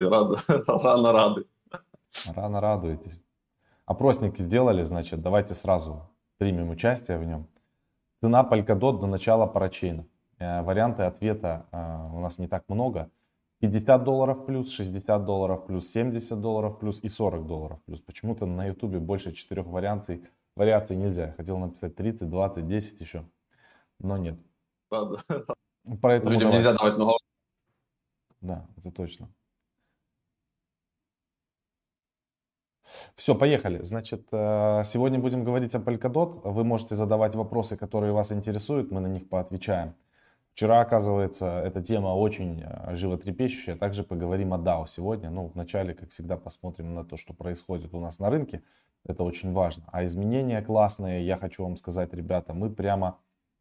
Рано, рано рады. Рано радуетесь. Опросник сделали, значит, давайте сразу примем участие в нем. Цена Polkadot до начала парачейна. Э, варианты ответа э, у нас не так много. 50 долларов плюс, 60 долларов плюс, 70 долларов плюс и 40 долларов плюс. Почему-то на ютубе больше четырех вариаций, вариаций нельзя. Хотел написать 30, 20, 10 еще, но нет. Поэтому Людям давайте. нельзя давать много. Да, это точно. Все, поехали. Значит, э, сегодня будем говорить о Polkadot. Вы можете задавать вопросы, которые вас интересуют, мы на них поотвечаем. Вчера, оказывается, эта тема очень э, животрепещущая. Также поговорим о DAO сегодня. Ну, вначале, как всегда, посмотрим на то, что происходит у нас на рынке. Это очень важно. А изменения классные, я хочу вам сказать, ребята, мы прямо,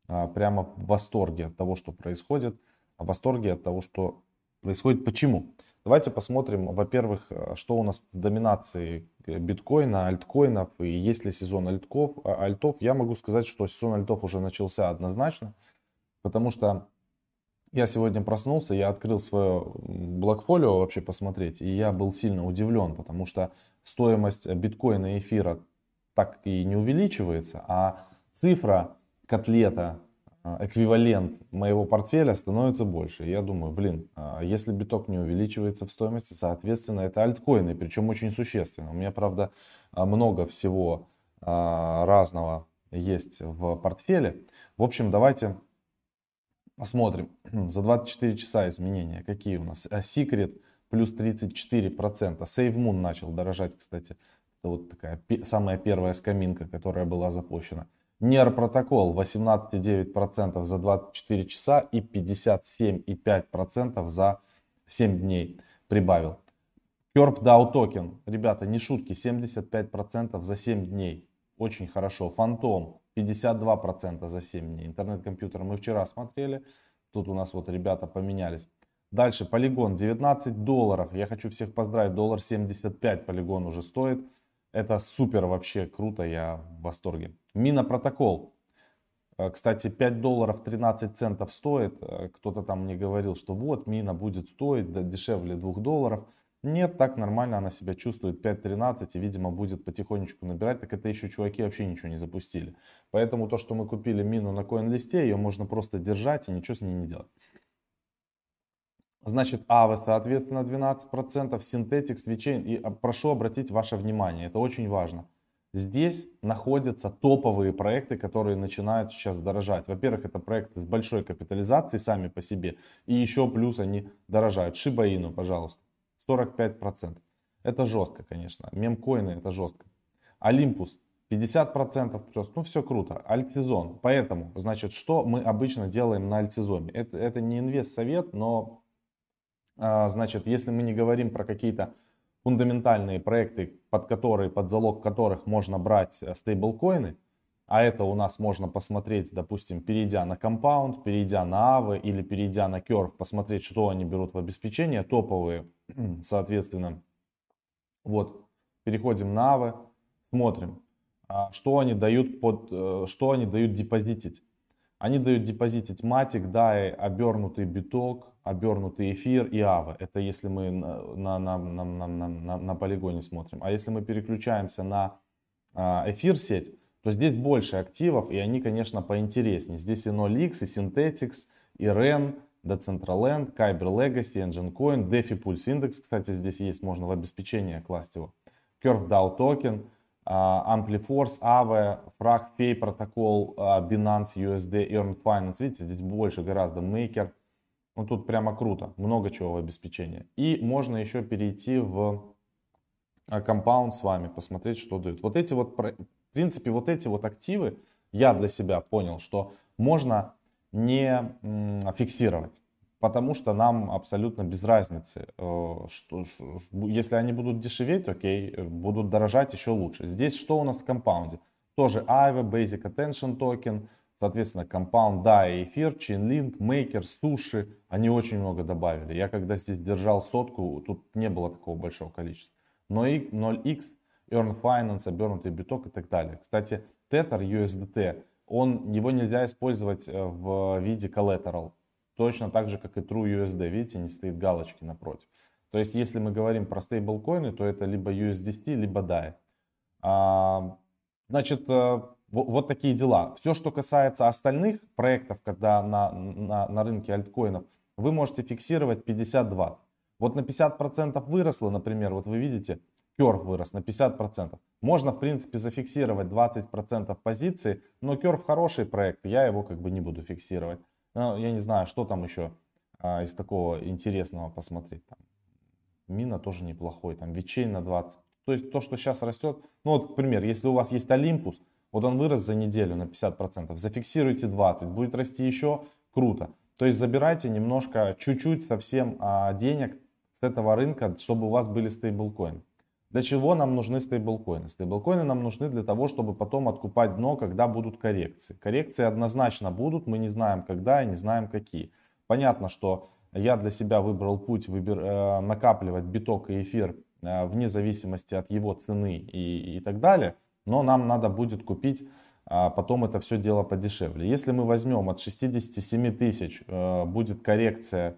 э, прямо в восторге от того, что происходит. В восторге от того, что происходит. Почему? Давайте посмотрим, во-первых, что у нас с доминацией биткоина, альткоинов и есть ли сезон альтков, альтов. Я могу сказать, что сезон альтов уже начался однозначно, потому что я сегодня проснулся, я открыл свое блокфолио вообще посмотреть, и я был сильно удивлен, потому что стоимость биткоина и эфира так и не увеличивается, а цифра котлета а, эквивалент моего портфеля становится больше. я думаю, блин, а если биток не увеличивается в стоимости, соответственно, это альткоины, причем очень существенно. У меня, правда, а, много всего разного есть в портфеле. В общем, давайте посмотрим. За 24 часа изменения какие у нас. Secret плюс 34%. SaveMoon начал дорожать, кстати. Это вот такая самая первая скаминка, которая была запущена. NER протокол 18,9% за 24 часа и 57,5% за 7 дней прибавил. Curve DAO токен, ребята, не шутки, 75% за 7 дней. Очень хорошо. Фантом 52% за 7 дней. Интернет-компьютер мы вчера смотрели. Тут у нас вот ребята поменялись. Дальше полигон 19 долларов. Я хочу всех поздравить. Доллар 75 полигон уже стоит. Это супер вообще круто. Я в восторге. Минопротокол. Э, кстати, 5 долларов 13 центов стоит. Э, кто-то там мне говорил, что вот мина будет стоить да, дешевле 2 долларов. Нет, так нормально она себя чувствует 5.13 и, видимо, будет потихонечку набирать. Так это еще чуваки вообще ничего не запустили. Поэтому то, что мы купили мину на коин-листе, ее можно просто держать и ничего с ней не делать. Значит, АВ, соответственно, 12%, Synthetics, VeChain. И а, прошу обратить ваше внимание, это очень важно. Здесь находятся топовые проекты, которые начинают сейчас дорожать. Во-первых, это проекты с большой капитализацией сами по себе. И еще плюс они дорожают. Inu, пожалуйста, 45%. Это жестко, конечно. Мемкоины это жестко. Олимпус 50% плюс. Ну, все круто. Альтсезон. Поэтому, значит, что мы обычно делаем на альтсезоне? Это, это не инвест-совет, но, значит, если мы не говорим про какие-то фундаментальные проекты, под которые, под залог которых можно брать э, стейблкоины, а это у нас можно посмотреть, допустим, перейдя на Compound, перейдя на AVE или перейдя на Curve, посмотреть, что они берут в обеспечение, топовые, соответственно. Вот, переходим на AVE, смотрим, а, что они дают под, э, что они дают депозитить. Они дают депозитить матик, DAI, обернутый биток, обернутый эфир и ава. Это если мы на, на, на, на, на, на, полигоне смотрим. А если мы переключаемся на а, эфир сеть, то здесь больше активов, и они, конечно, поинтереснее. Здесь и 0x, и Synthetics, и REN, Decentraland, Kyber Legacy, Engine Coin, DeFi Pulse Index, кстати, здесь есть, можно в обеспечение класть его. Curve DAO токен, Ampliforce, Aave, Frag, Pay протокол, а, Binance USD, Earn Finance. Видите, здесь больше гораздо Maker. Ну тут прямо круто, много чего в обеспечении. И можно еще перейти в а, Compound с вами, посмотреть, что дают. Вот эти вот, в принципе, вот эти вот активы, я для себя понял, что можно не фиксировать. Потому что нам абсолютно без разницы, э, что, если они будут дешеветь, окей, будут дорожать еще лучше. Здесь что у нас в компаунде? Тоже AIVA, Basic Attention Token, Соответственно, Compound, и эфир, Chainlink, Maker, Суши, они очень много добавили. Я когда здесь держал сотку, тут не было такого большого количества. Но 0x, Earn Finance, обернутый биток и так далее. Кстати, Tether USDT, он, его нельзя использовать э, в виде collateral. Точно так же, как и True USD. Видите, не стоит галочки напротив. То есть, если мы говорим про стейблкоины, то это либо USDC, либо DAI. А, значит, э, вот такие дела. Все, что касается остальных проектов, когда на, на, на рынке альткоинов, вы можете фиксировать 50-20. Вот на 50% выросло, например, вот вы видите, керв вырос на 50%. Можно, в принципе, зафиксировать 20% позиции, но керв хороший проект, я его как бы не буду фиксировать. Ну, я не знаю, что там еще а, из такого интересного посмотреть. Там, Мина тоже неплохой, там Вичей на 20. То есть то, что сейчас растет, ну вот, например, если у вас есть Олимпус, вот он вырос за неделю на 50%, зафиксируйте 20, будет расти еще, круто. То есть забирайте немножко, чуть-чуть совсем а, денег с этого рынка, чтобы у вас были стейблкоины. Для чего нам нужны стейблкоины? Стейблкоины нам нужны для того, чтобы потом откупать дно, когда будут коррекции. Коррекции однозначно будут, мы не знаем когда и не знаем какие. Понятно, что я для себя выбрал путь выбер, э, накапливать биток и эфир э, вне зависимости от его цены и, и так далее. Но нам надо будет купить а потом это все дело подешевле. Если мы возьмем от 67 тысяч, э, будет коррекция,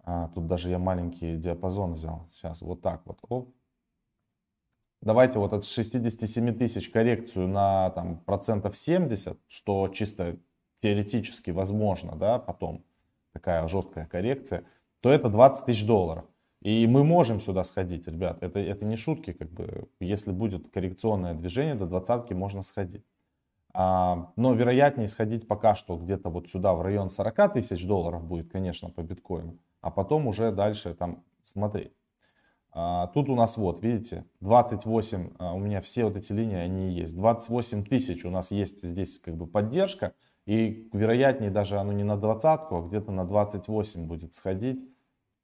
а, тут даже я маленький диапазон взял, сейчас вот так вот, оп, давайте вот от 67 тысяч коррекцию на там, процентов 70, что чисто теоретически возможно, да, потом такая жесткая коррекция, то это 20 тысяч долларов. И мы можем сюда сходить, ребят. Это, это не шутки, как бы, если будет коррекционное движение, до двадцатки можно сходить. А, но вероятнее сходить пока что где-то вот сюда, в район 40 тысяч долларов будет, конечно, по биткоину. А потом уже дальше там смотреть. А, тут у нас вот, видите, 28, а, у меня все вот эти линии, они есть. 28 тысяч у нас есть здесь как бы поддержка. И вероятнее даже оно не на двадцатку, а где-то на 28 будет сходить.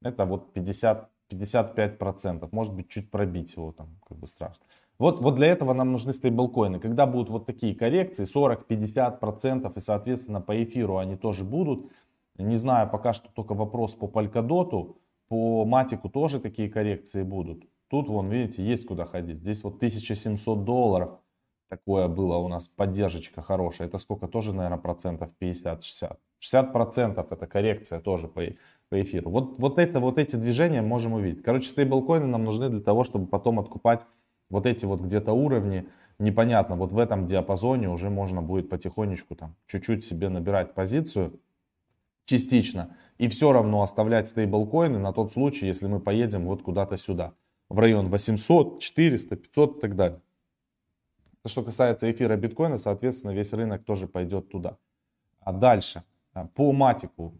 Это вот 50, 55%. Может быть, чуть пробить его там, как бы страшно. Вот, вот для этого нам нужны стейблкоины. Когда будут вот такие коррекции, 40-50%, и, соответственно, по эфиру они тоже будут. Не знаю, пока что только вопрос по Polkadot. По матику тоже такие коррекции будут. Тут, вон, видите, есть куда ходить. Здесь вот 1700 долларов. Такое было у нас поддержка хорошая. Это сколько? Тоже, наверное, процентов 50-60. 60 процентов это коррекция тоже по, по эфиру. Вот, вот, это, вот эти движения можем увидеть. Короче, стейблкоины нам нужны для того, чтобы потом откупать вот эти вот где-то уровни. Непонятно, вот в этом диапазоне уже можно будет потихонечку там чуть-чуть себе набирать позицию частично и все равно оставлять стейблкоины на тот случай, если мы поедем вот куда-то сюда, в район 800, 400, 500 и так далее. Что касается эфира биткоина, соответственно, весь рынок тоже пойдет туда. А дальше, по матику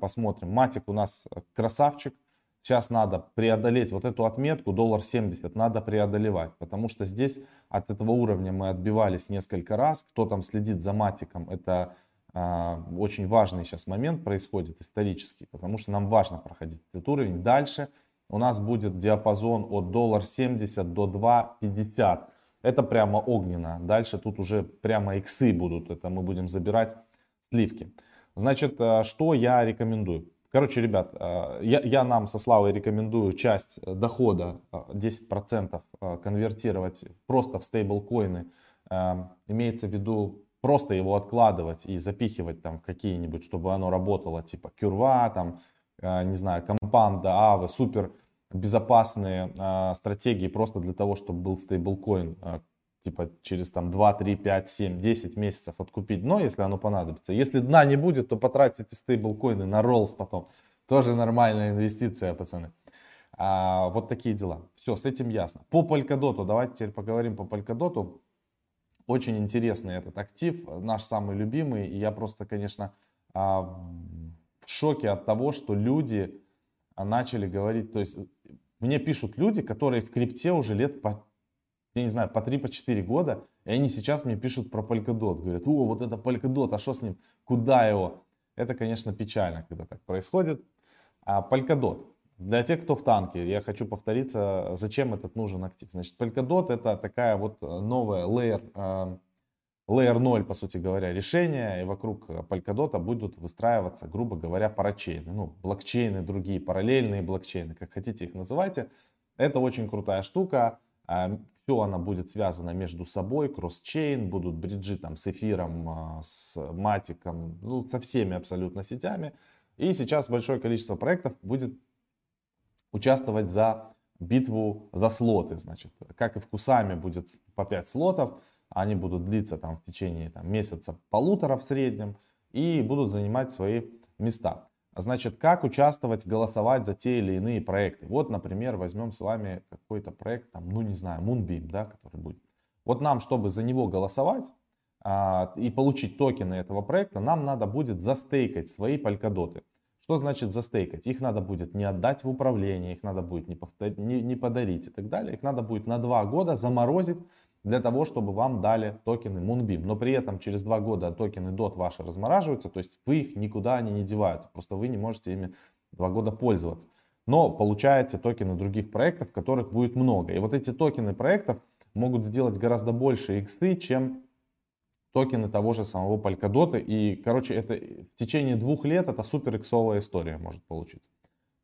посмотрим. Матик у нас красавчик. Сейчас надо преодолеть вот эту отметку, доллар 70, надо преодолевать. Потому что здесь от этого уровня мы отбивались несколько раз. Кто там следит за матиком, это а, очень важный сейчас момент происходит исторический. Потому что нам важно проходить этот уровень. Дальше у нас будет диапазон от доллар 70 до 2,50 это прямо огненно. Дальше тут уже прямо иксы будут. Это мы будем забирать сливки. Значит, э, что я рекомендую? Короче, ребят, э, я, я нам со Славой рекомендую часть дохода 10% э, конвертировать просто в стейблкоины. Имеется в виду просто его откладывать и запихивать там какие-нибудь, чтобы оно работало, типа Кюрва, там, не знаю, Компанда, Авы, супер безопасные э, стратегии просто для того, чтобы был стейблкоин, э, типа через там 2, 3, 5, 7, 10 месяцев откупить дно, если оно понадобится. Если дна не будет, то потратите стейблкоины на роллс потом. Тоже нормальная инвестиция, пацаны. А, вот такие дела. Все, с этим ясно. По Polkadot, давайте теперь поговорим по Polkadot. Очень интересный этот актив, наш самый любимый. И я просто, конечно, а, в шоке от того, что люди а начали говорить, то есть мне пишут люди, которые в крипте уже лет по, я не знаю, по 3-4 по года, и они сейчас мне пишут про Polkadot. Говорят, о, вот это Polkadot, а что с ним, куда его? Это, конечно, печально, когда так происходит. А Polkadot. Для тех, кто в танке, я хочу повториться, зачем этот нужен актив. Значит, Polkadot это такая вот новая layer Layer 0, по сути говоря, решения, и вокруг Polkadot будут выстраиваться, грубо говоря, парачейны. Ну, блокчейны, другие параллельные блокчейны, как хотите их называйте. Это очень крутая штука. А, Все она будет связана между собой, кросс-чейн, будут бриджи там с эфиром, а, с матиком, ну, со всеми абсолютно сетями. И сейчас большое количество проектов будет участвовать за битву за слоты, значит, как и в Кусами будет по 5 слотов, они будут длиться там в течение там, месяца полутора в среднем и будут занимать свои места. Значит, как участвовать, голосовать за те или иные проекты. Вот, например, возьмем с вами какой-то проект, там, ну не знаю, Moonbeam, да, который будет. Вот нам, чтобы за него голосовать а, и получить токены этого проекта, нам надо будет застейкать свои полькодоты. Что значит застейкать? Их надо будет не отдать в управление, их надо будет не, повторить, не, не подарить и так далее. Их надо будет на два года заморозить для того, чтобы вам дали токены Moonbeam. Но при этом через два года токены DOT ваши размораживаются, то есть вы их никуда они не деваются. Просто вы не можете ими два года пользоваться. Но получаете токены других проектов, которых будет много. И вот эти токены проектов могут сделать гораздо больше иксы, чем токены того же самого Polkadot. И, короче, это в течение двух лет это супер иксовая история может получиться.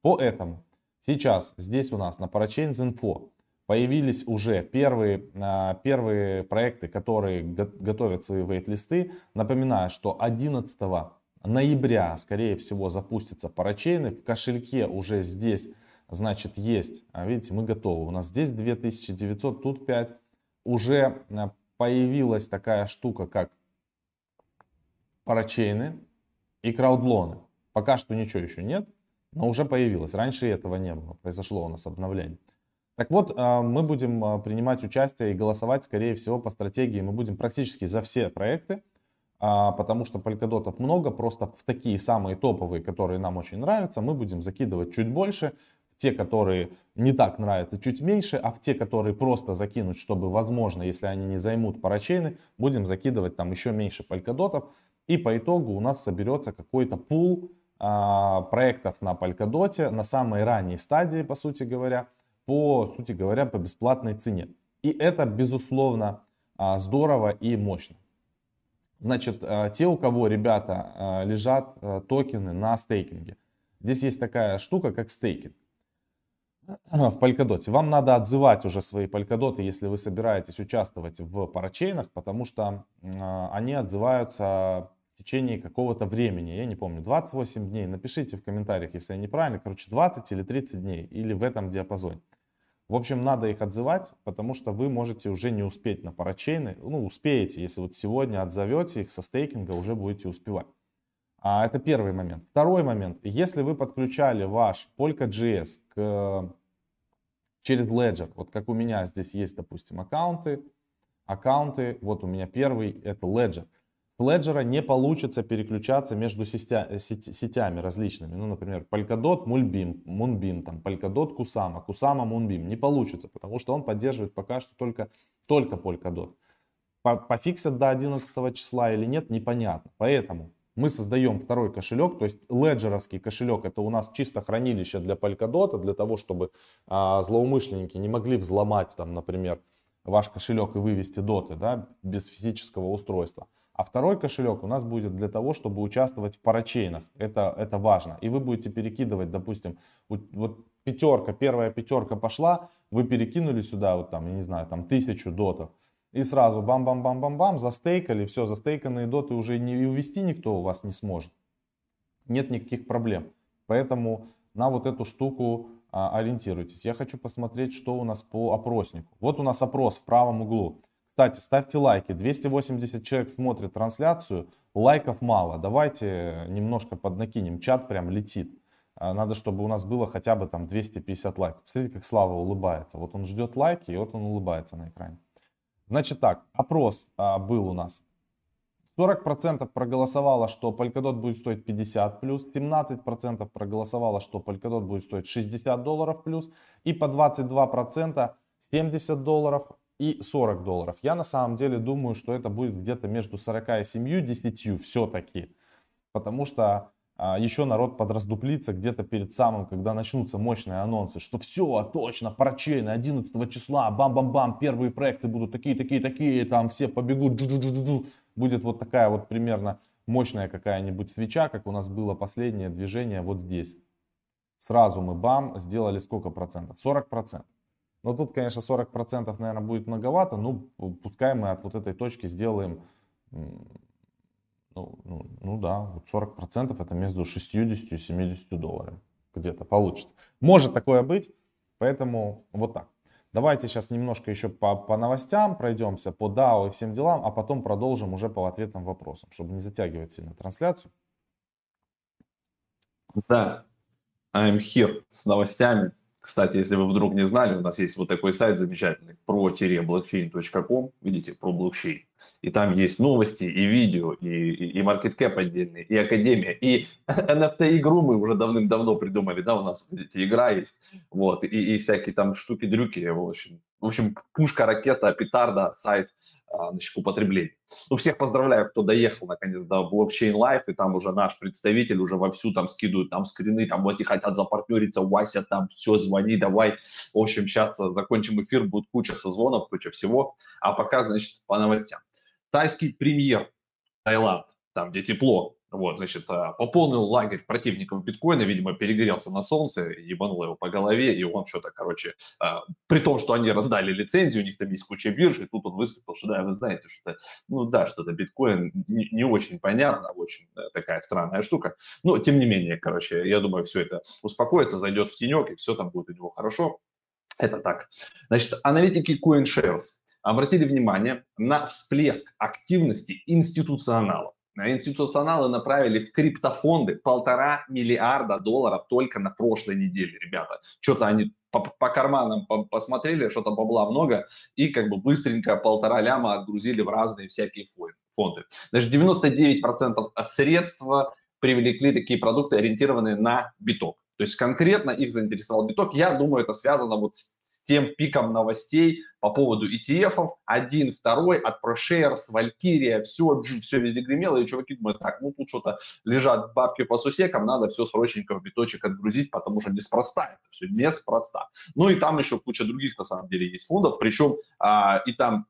Поэтому сейчас здесь у нас на Parachains Info появились уже первые, а, первые проекты, которые готовят свои вейт-листы. Напоминаю, что 11 ноября, скорее всего, запустятся парачейны. В кошельке уже здесь, значит, есть. А видите, мы готовы. У нас здесь 2900, тут 5. Уже а, появилась такая штука, как парачейны и краудлоны. Пока что ничего еще нет, но уже появилось. Раньше этого не было. Произошло у нас обновление. Так вот, а, мы будем а, принимать участие и голосовать, скорее всего, по стратегии. Мы будем практически за все проекты, а, потому что полькодотов много. Просто в такие самые топовые, которые нам очень нравятся, мы будем закидывать чуть больше. Те, которые не так нравятся, чуть меньше. А в те, которые просто закинуть, чтобы, возможно, если они не займут парачейны, будем закидывать там еще меньше полькодотов. И по итогу у нас соберется какой-то пул проектов на полькодоте на самой ранней стадии, по сути говоря по сути говоря, по бесплатной цене. И это, безусловно, а, здорово и мощно. Значит, а, те, у кого, ребята, а, лежат токены на стейкинге. Здесь есть такая штука, как стейкинг в Polkadot. Вам надо отзывать уже свои Polkadot, если вы собираетесь участвовать в парачейнах, потому что они отзываются в течение какого-то времени. Я не помню, 28 дней. Напишите в комментариях, если я неправильно. Короче, 20 или 30 дней. Или в этом диапазоне. В общем, надо их отзывать, потому что вы можете уже не успеть на парачейны. Ну, успеете, если вот сегодня отзовете их со стейкинга, уже будете успевать. А это первый момент. Второй момент. Если вы подключали ваш Polka.js к, через Ledger, вот как у меня здесь есть, допустим, аккаунты, аккаунты, вот у меня первый это Ledger. С Ledger не получится переключаться между сетя, сетями различными. Ну, например, Polkadot, Moonbeam, Moonbeam, там, Polkadot, Kusama, Kusama, Moonbeam. Не получится, потому что он поддерживает пока что только, только Polkadot. Пофиксят до 11 числа или нет, непонятно. Поэтому мы создаем второй кошелек, то есть леджеровский кошелек, это у нас чисто хранилище для Polkadot, для того, чтобы а, злоумышленники не могли взломать, там, например, ваш кошелек и вывести доты да, без физического устройства. А второй кошелек у нас будет для того, чтобы участвовать в парачейнах. Это, это важно. И вы будете перекидывать, допустим, вот, пятерка, первая пятерка пошла, вы перекинули сюда, вот там, я не знаю, там тысячу дотов. И сразу бам-бам-бам-бам-бам, застейкали, все, застейканные доты уже не увести никто у вас не сможет. Нет никаких проблем. Поэтому на вот эту штуку а, ориентируйтесь. Я хочу посмотреть, что у нас по опроснику. Вот у нас опрос в правом углу. Кстати, ставьте лайки. 280 человек смотрят трансляцию, лайков мало. Давайте немножко поднакинем. Чат прям летит. А, надо, чтобы у нас было хотя бы там 250 лайков. Посмотрите, как Слава улыбается. Вот он ждет лайки, и вот он улыбается на экране. Значит так, опрос а, был у нас. 40% проголосовало, что Polkadot будет стоить 50 плюс, 17% проголосовало, что Polkadot будет стоить 60 долларов плюс, и по 22% 70 долларов, и 40 долларов. Я на самом деле думаю, что это будет где-то между 40 и 7, 10 все-таки. Потому что а, еще народ подраздуплится где-то перед самым, когда начнутся мощные анонсы, что все, точно, парачейны 11 числа, бам-бам-бам, первые проекты будут такие, такие, такие, там все побегут, -ду -ду -ду. будет вот такая вот примерно мощная какая-нибудь свеча, как у нас было последнее движение вот здесь. Сразу мы бам, сделали сколько процентов? 40 процентов. Но тут, конечно, 40% наверное будет многовато. Ну, пускай мы от вот этой точки сделаем, ну, ну, ну да, вот 40% это между 60 и 70 долларов. где-то получится. Может такое быть, поэтому вот так. Давайте сейчас немножко еще по, по новостям пройдемся, по DAO и всем делам, а потом продолжим уже по ответным вопросам, чтобы не затягивать сильно трансляцию. Да, I'm here с новостями. Кстати, если вы вдруг не знали, у нас есть вот такой сайт замечательный pro-blockchain.com, видите, про блокчейн. И там есть новости, и видео, и, и, и маркеткэп отдельный, и академия, и NFT-игру мы уже давным-давно придумали, да, у нас, видите, игра есть, вот, и, и всякие там штуки-дрюки, в общем, в общем, пушка, ракета, петарда, сайт, а, значит, употребления. Ну, всех поздравляю, кто доехал наконец до блокчейн лайф, и там уже наш представитель уже вовсю там скидывают там скрины, там вот и хотят запартнериться, Вася там, все, звони, давай. В общем, сейчас закончим эфир, будет куча созвонов, куча всего. А пока, значит, по новостям. Тайский премьер Таиланд, там, где тепло, вот, значит, а, пополнил лагерь противников биткоина, видимо, перегрелся на солнце, ебанул его по голове, и он что-то, короче, а, при том, что они раздали лицензию, у них там есть куча бирж, и тут он выступил, что да, вы знаете, что, ну да, что-то биткоин не, не очень понятно, очень да, такая странная штука, но тем не менее, короче, я думаю, все это успокоится, зайдет в тенек, и все там будет у него хорошо. Это так. Значит, аналитики CoinShares обратили внимание на всплеск активности институционалов. Институционалы направили в криптофонды полтора миллиарда долларов только на прошлой неделе, ребята. Что-то они по, по карманам посмотрели, что-то бабла много, и как бы быстренько полтора ляма отгрузили в разные всякие фонды. Значит, 99% средств привлекли такие продукты, ориентированные на биток. То есть конкретно их заинтересовал биток. Я думаю, это связано вот с тем пиком новостей по поводу ETF. Один, второй, от ProShares, Valkyria, все, все везде гремело. И чуваки думают, так, ну тут что-то лежат бабки по сусекам, надо все срочненько в биточек отгрузить, потому что неспроста это все, неспроста. Ну и там еще куча других, на самом деле, есть фондов. Причем а, и там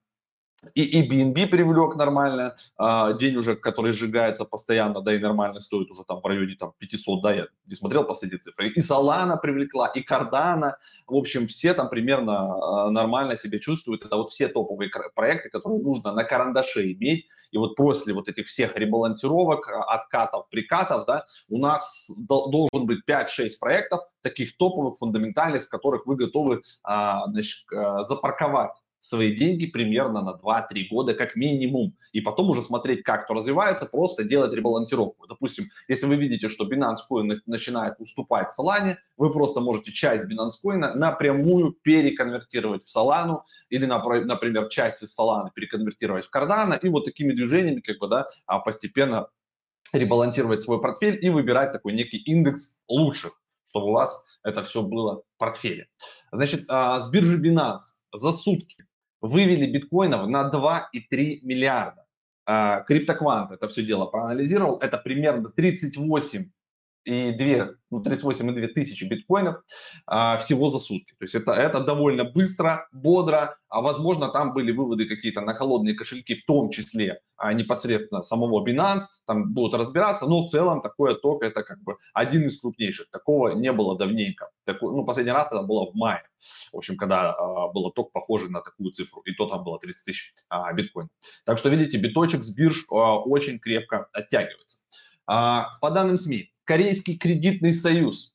и, и BNB привлек нормально, а, день уже, который сжигается постоянно, да, и нормально стоит уже там в районе там 500, да, я не смотрел последние цифры. И Solana привлекла, и Cardano, в общем, все там примерно а, нормально себя чувствуют. Это вот все топовые проекты, которые нужно на карандаше иметь. И вот после вот этих всех ребалансировок, а, откатов, прикатов, да, у нас должен быть 5-6 проектов, таких топовых, фундаментальных, в которых вы готовы значит, запарковать свои деньги примерно на 2-3 года как минимум. И потом уже смотреть, как то развивается, просто делать ребалансировку. Допустим, если вы видите, что Binance Coin начинает уступать Solana, вы просто можете часть Binance Coin напрямую переконвертировать в Solana или, например, часть из Solana переконвертировать в Cardano и вот такими движениями как бы, да, а, постепенно ребалансировать свой портфель и выбирать такой некий индекс лучших, чтобы у вас это все было в портфеле. Значит, а, с биржи Binance за сутки вывели биткоинов на 2,3 миллиарда. А, Криптоквант это все дело проанализировал, это примерно 38 и 2, ну, 38,2 тысячи биткоинов а, всего за сутки. То есть это, это довольно быстро, бодро, а возможно там были выводы какие-то на холодные кошельки, в том числе а, непосредственно самого Binance, там будут разбираться, но в целом такой ток это как бы один из крупнейших. Такого не было давненько. Такой, ну, последний раз это было в мае, в общем, когда а, был ток похожий на такую цифру, и то там было 30 тысяч а, биткоинов. Так что, видите, биточек с бирж а, очень крепко оттягивается. А, по данным СМИ, Корейский кредитный союз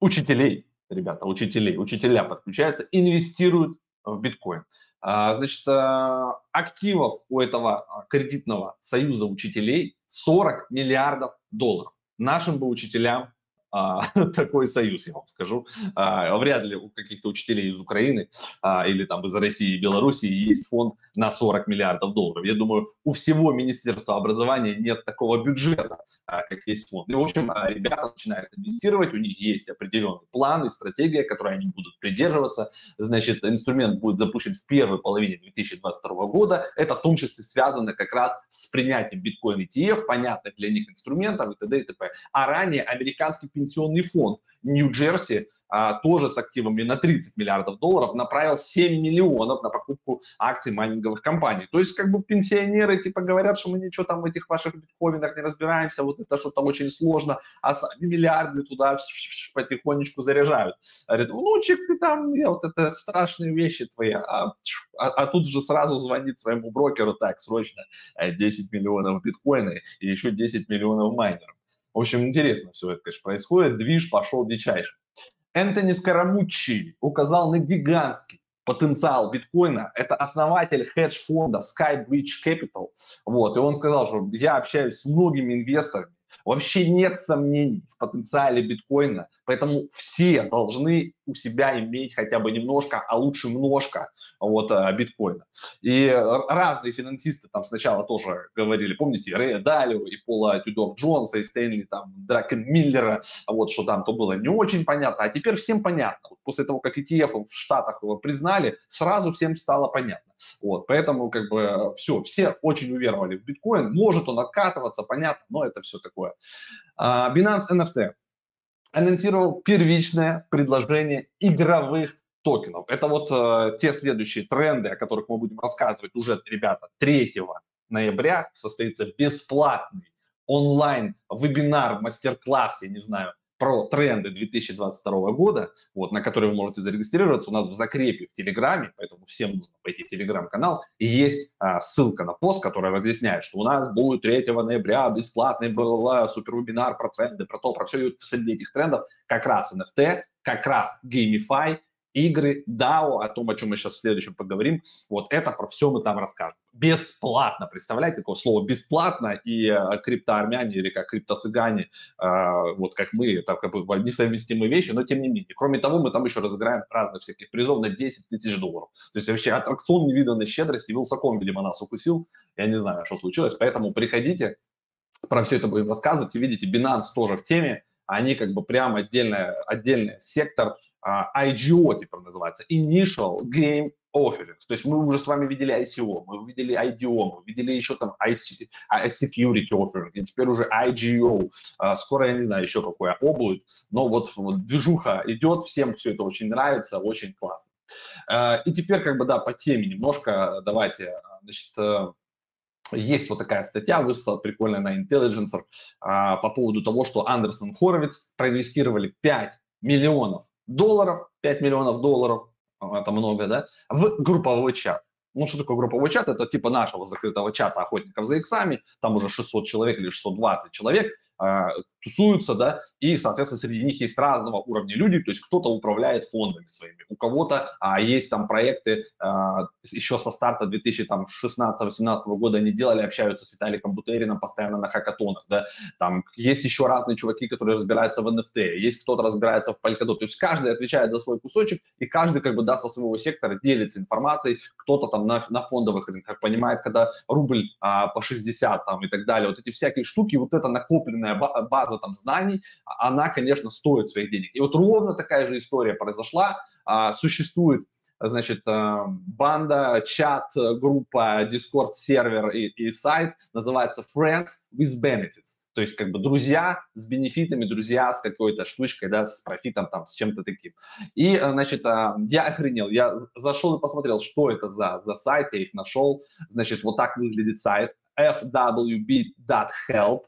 учителей, ребята, учителей, учителя подключаются, инвестируют в биткоин. А, значит, а, активов у этого а, кредитного союза учителей 40 миллиардов долларов. Нашим бы учителям а, такой союз, я вам скажу. А, вряд ли у каких-то учителей из Украины а, или там из России и Белоруссии есть фонд на 40 миллиардов долларов. Я думаю, у всего Министерства образования нет такого бюджета, а, как есть фонд. И, в общем, а, ребята начинают инвестировать, у них есть определенный план и стратегия, которой они будут придерживаться. Значит, инструмент будет запущен в первой половине 2022 года. Это в том числе связано как раз с принятием биткоин ETF, понятных для них инструментов и т.д. и т.п. А ранее американский пенсионный фонд Нью-Джерси а, тоже с активами на 30 миллиардов долларов направил 7 миллионов на покупку акций майнинговых компаний. То есть как бы пенсионеры типа говорят, что мы ничего там в этих ваших биткоинах не разбираемся, вот это что-то очень сложно, а сами миллиарды туда потихонечку заряжают. Говорят, внучек, ты там, вот это страшные вещи твои. А, а, а тут же сразу звонит своему брокеру, так, срочно 10 э, миллионов биткоина и еще 10 миллионов майнеров. В общем, интересно все это, конечно, происходит. Движ пошел дичайший. Энтони Скоромуччи указал на гигантский потенциал биткоина. Это основатель хедж-фонда Skybridge Capital. Вот, и он сказал, что я общаюсь с многими инвесторами, Вообще нет сомнений в потенциале биткоина, поэтому все должны у себя иметь хотя бы немножко, а лучше немножко вот, э, биткоина. И разные финансисты там сначала тоже говорили, помните, Рэя Далио и Пола Тюдор Джонса и Стэнли там Дракен Миллера, вот что там то было не очень понятно, а теперь всем понятно. После того, как ETF в Штатах признали, сразу всем стало понятно. Вот, поэтому как бы все, все очень уверовали в биткоин. Может он откатываться, понятно, но это все такое. А, Binance NFT анонсировал первичное предложение игровых токенов. Это вот э, те следующие тренды, о которых мы будем рассказывать уже, ребята, 3 ноября состоится бесплатный онлайн вебинар, мастер-класс, я не знаю, про тренды 2022 года, вот, на который вы можете зарегистрироваться у нас в закрепе в Телеграме, поэтому всем нужно пойти в Телеграм-канал, есть а, ссылка на пост, который разъясняет, что у нас будет 3 ноября бесплатный бла супер вебинар про тренды, про то, про все, и среди этих трендов как раз NFT, как раз Gamify, игры, DAO, о том, о чем мы сейчас в следующем поговорим, вот это про все мы там расскажем. Бесплатно, представляете, такое слово бесплатно, и э, криптоармяне или как криптоцыгане, э, вот как мы, это как бы несовместимые вещи, но тем не менее. Кроме того, мы там еще разыграем разных всяких призов на 10 тысяч долларов. То есть вообще аттракцион невиданной щедрости, Вилсаком, видимо, нас укусил, я не знаю, что случилось, поэтому приходите, про все это будем рассказывать, и видите, Binance тоже в теме, они как бы прям отдельный, отдельный сектор, IGO теперь называется, Initial Game Offering. То есть мы уже с вами видели ICO, мы видели IDO, мы видели еще там IC, Security Offering, и теперь уже IGO. А, скоро, я не знаю, еще какое О будет, но вот, движуха идет, всем все это очень нравится, очень классно. А, и теперь как бы, да, по теме немножко давайте, значит, э, есть вот такая статья, вышла прикольная на Intelligencer а, по поводу того, что Андерсон Хоровиц проинвестировали 5 миллионов долларов, 5 миллионов долларов, а, это много, да, в групповой чат. Ну, что такое групповой чат? Это типа нашего закрытого чата охотников за иксами, там уже 600 человек или 620 человек, а, тусуются, да, и, соответственно, среди них есть разного уровня люди, то есть кто-то управляет фондами своими, у кого-то а, есть там проекты а, еще со старта 2016-2018 года они делали, общаются с Виталиком Бутерином постоянно на хакатонах, да, там есть еще разные чуваки, которые разбираются в NFT, есть кто-то разбирается в Polkadot, то есть каждый отвечает за свой кусочек, и каждый как бы, да, со своего сектора делится информацией, кто-то там на, на фондовых рынках понимает, когда рубль а, по 60 там и так далее, вот эти всякие штуки, вот это накопленная база там знаний, она, конечно, стоит своих денег. И вот ровно такая же история произошла. А, существует значит, а, банда, чат, группа, Discord сервер и, и сайт называется Friends with Benefits. То есть как бы друзья с бенефитами, друзья с какой-то штучкой, да, с профитом там, с чем-то таким. И, значит, а, я охренел, я зашел и посмотрел, что это за, за сайт, я их нашел. Значит, вот так выглядит сайт fwb.help.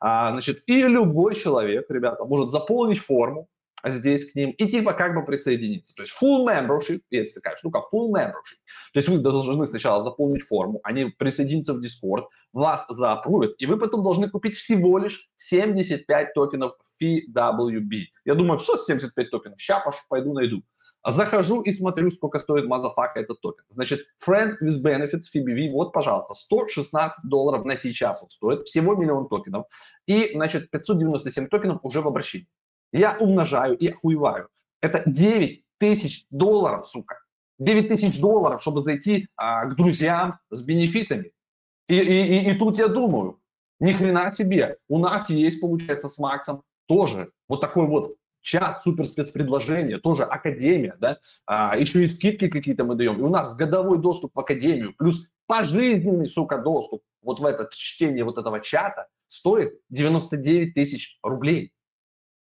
А, значит, и любой человек, ребята, может заполнить форму здесь к ним и типа как бы присоединиться. То есть full membership, есть такая штука, full membership. То есть вы должны сначала заполнить форму, они присоединятся в Discord, вас заапрувят, и вы потом должны купить всего лишь 75 токенов FWB. Я думаю, что 75 токенов? Сейчас пойду найду. Захожу и смотрю, сколько стоит мазафака этот токен. Значит, Friend with Benefits FBV, вот, пожалуйста, 116 долларов на сейчас он стоит, всего миллион токенов. И, значит, 597 токенов уже в обращении. Я умножаю и охуеваю. Это 9 тысяч долларов, сука. 9 тысяч долларов, чтобы зайти а, к друзьям с бенефитами. И, и, и, и тут я думаю, ни хрена себе, у нас есть, получается, с Максом тоже вот такой вот чат, супер спецпредложение, тоже академия, да, а, еще и скидки какие-то мы даем. И у нас годовой доступ в академию, плюс пожизненный, сука, доступ вот в это чтение вот этого чата стоит 99 тысяч рублей.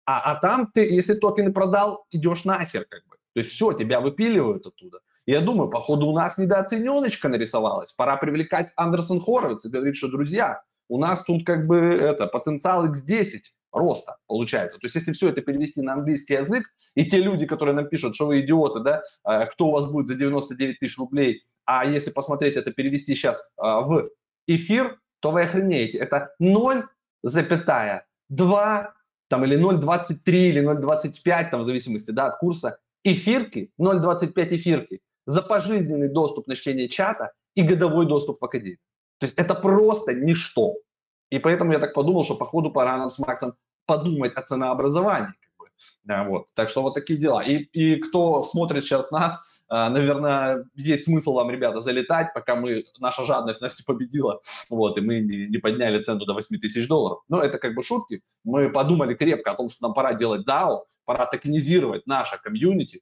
А, а там ты, если токены продал, идешь нахер как бы. То есть все, тебя выпиливают оттуда. Я думаю, походу у нас недооцененочка нарисовалась. Пора привлекать Андерсон Хоровиц и говорить, что, друзья, у нас тут как бы это потенциал X10 роста получается. То есть если все это перевести на английский язык, и те люди, которые нам пишут, что вы идиоты, да, э, кто у вас будет за 99 тысяч рублей, а если посмотреть это, перевести сейчас э, в эфир, то вы охренеете. Это 0,99 2 там, или 0,23 или 0,25, там, в зависимости да, от курса, эфирки, 0,25 эфирки за пожизненный доступ на чтение чата и годовой доступ в Академию. То есть это просто ничто. И поэтому я так подумал, что по ходу пора нам с Максом подумать о ценообразовании. Как бы. да, вот. Так что вот такие дела. И, и кто смотрит сейчас нас, а, наверное, есть смысл вам, ребята, залетать, пока мы, наша жадность нас не победила, вот, и мы не, не подняли цену до 8 тысяч долларов. Но это как бы шутки. Мы подумали крепко о том, что нам пора делать DAO, пора токенизировать наше комьюнити,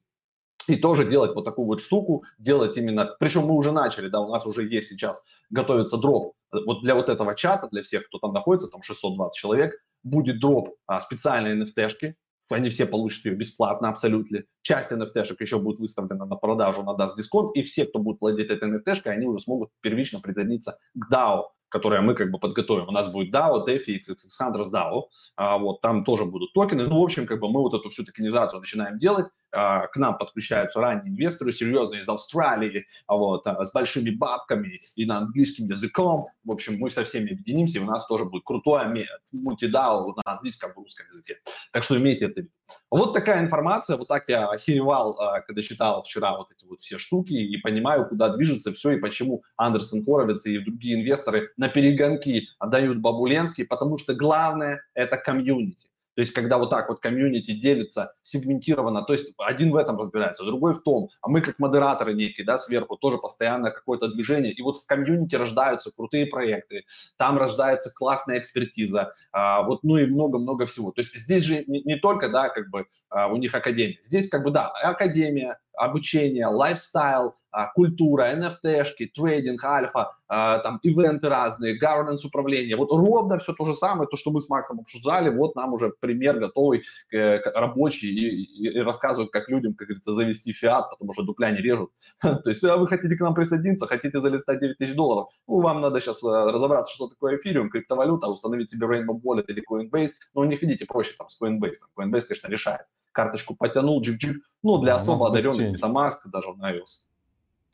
и тоже делать вот такую вот штуку, делать именно, причем мы уже начали, да, у нас уже есть сейчас, готовится дроп, вот для вот этого чата, для всех, кто там находится, там 620 человек, будет дроп а, специальной NFT-шки, они все получат ее бесплатно абсолютно. Часть NFT-шек еще будет выставлена на продажу, на даст дисконт, и все, кто будет владеть этой NFT-шкой, они уже смогут первично присоединиться к DAO, которое мы как бы подготовим. У нас будет DAO, DeFi, XXX Hunters DAO, а, вот, там тоже будут токены. Ну, в общем, как бы мы вот эту всю токенизацию начинаем делать, к нам подключаются ранние инвесторы, серьезные из Австралии, а вот, а, с большими бабками и на английском языком. В общем, мы со всеми объединимся, и у нас тоже будет крутое мультидау на английском и русском языке. Так что имейте это в виду. Вот такая информация, вот так я охеревал, когда читал вчера вот эти вот все штуки и понимаю, куда движется все и почему Андерсон Хоровиц и другие инвесторы на перегонки отдают Бабуленский, потому что главное – это комьюнити. То есть, когда вот так вот комьюнити делится сегментированно, то есть один в этом разбирается, другой в том, а мы как модераторы некие, да, сверху тоже постоянно какое-то движение, и вот в комьюнити рождаются крутые проекты, там рождается классная экспертиза, а, вот, ну и много-много всего. То есть здесь же не, не только, да, как бы а, у них академия, здесь как бы, да, академия, обучение, лайфстайл, культура, NFT-шки, трейдинг, альфа, а, там, ивенты разные, governance управление. Вот ровно все то же самое, то, что мы с Максом обсуждали, вот нам уже пример готовый, рабочий, и, и, рассказывают, как людям, как говорится, завести фиат, потому что дупля не режут. То есть, а вы хотите к нам присоединиться, хотите залистать 9 тысяч долларов, ну, вам надо сейчас э, разобраться, что такое эфириум, криптовалюта, установить себе Rainbow Wallet или Coinbase, но у них, видите, проще там с Coinbase. Там, Coinbase, конечно, решает. Карточку потянул, джик-джик, ну, для особо одаренных, MetaMask, даже на iOS.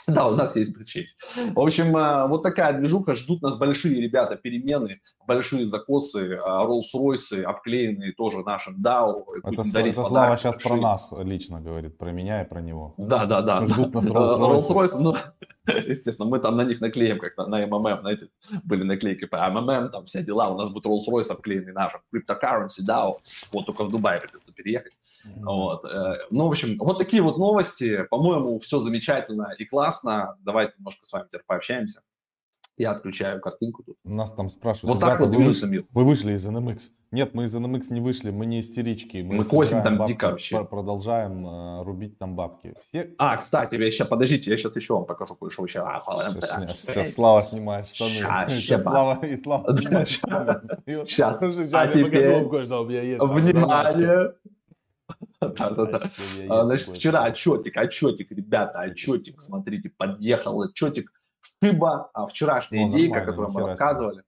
Да, у нас есть блокчейн. В общем, э, вот такая движуха. Ждут нас большие ребята перемены, большие закосы, э, Rolls-Royce, обклеенные тоже нашим DAO. Это, это Слава сейчас большие. про нас лично говорит, про меня и про него. Да, да, да. Ждут нас Rolls-Royce. Rolls-Royce, ну, естественно, мы там на них наклеим, как на, МММ, знаете, были наклейки по МММ, там все дела. У нас будет Rolls-Royce обклеенный нашим, Cryptocurrency, DAO. Вот только в Дубае придется переехать. Mm-hmm. Вот. Э, ну, в общем, вот такие вот новости. По-моему, все замечательно и классно. Давайте немножко с вами теперь пообщаемся. Я отключаю картинку тут. Нас там спрашивают. Вот так вот вы, вышли, вы вышли из NMX. Нет, мы из NMX не вышли, мы не истерички. Мы, мы косим там бабки, дико вообще. Продолжаем э, рубить там бабки. Все... А, кстати, я сейчас, подождите, я сейчас еще вам покажу кое-что. Сейчас, а, сейчас, сейчас, сейчас Слава снимает штаны. Сейчас, сейчас Слава, и Слава снимает штаны. Сейчас, а теперь, внимание. Да-да-да. А, значит, вчера отчетик, отчетик, ребята, отчетик, смотрите, подъехал отчетик Шиба, а вчерашняя О, идейка, которую мы рассказывали.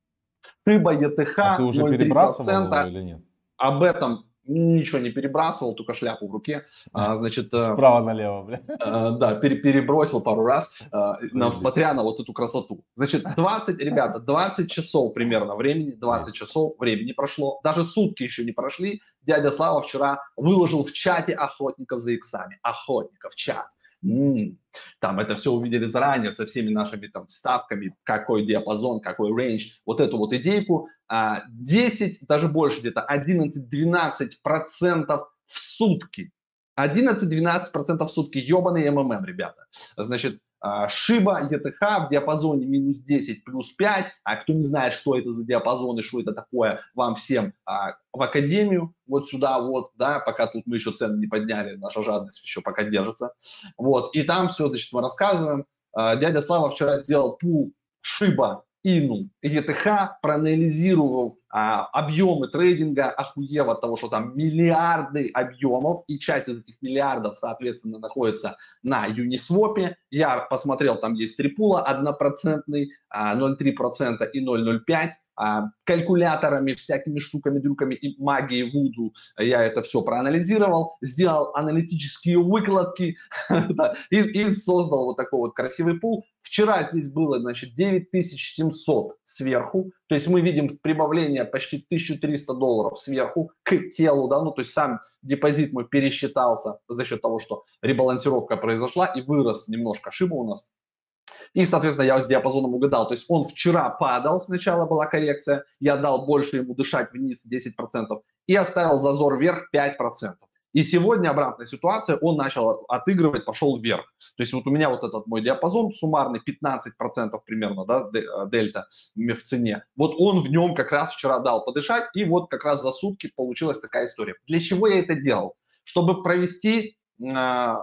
Шиба, ЕТХ, а ты уже 0,3%. или нет? Об этом ничего не перебрасывал, только шляпу в руке. А, значит, э, Справа налево, бля. А, да, пере, перебросил пару раз, а, на, смотря на вот эту красоту. Значит, 20, ребята, 20 часов примерно времени, 20 часов времени прошло, даже сутки еще не прошли. Дядя Слава вчера выложил в чате охотников за иксами. Охотников, чат. М-м-м. Там это все увидели заранее со всеми нашими там ставками, какой диапазон, какой range, вот эту вот идейку. 10, а, даже больше где-то, 11-12% в сутки. 11-12% в сутки, ебаный МММ, ребята. Значит, Шиба ETH в диапазоне минус 10 плюс 5. А кто не знает, что это за диапазон и что это такое, вам всем а, в академию, вот сюда вот, да, пока тут мы еще цены не подняли, наша жадность еще пока держится. Вот, и там все, значит, мы рассказываем. А, дядя Слава вчера сделал пул Шиба Ину ЕТХ, проанализировав а, объемы трейдинга, охуев от того, что там миллиарды объемов, и часть из этих миллиардов, соответственно, находится на Uniswap. Я посмотрел, там есть три пула, 1%, 0,3% и 0,05%. А, калькуляторами, всякими штуками, дрюками и магией Вуду я это все проанализировал, сделал аналитические выкладки и, и создал вот такой вот красивый пул. Вчера здесь было, значит, 9700 сверху, то есть мы видим прибавление добавление почти 1300 долларов сверху к телу, да, ну, то есть сам депозит мой пересчитался за счет того, что ребалансировка произошла и вырос немножко шиба у нас. И, соответственно, я с диапазоном угадал. То есть он вчера падал, сначала была коррекция, я дал больше ему дышать вниз 10% и оставил зазор вверх 5%. И сегодня обратная ситуация, он начал отыгрывать, пошел вверх. То есть вот у меня вот этот мой диапазон суммарный 15% примерно, да, э, дельта в цене. Вот он в нем как раз вчера дал подышать, и вот как раз за сутки получилась такая история. Для чего я это делал? Чтобы провести э,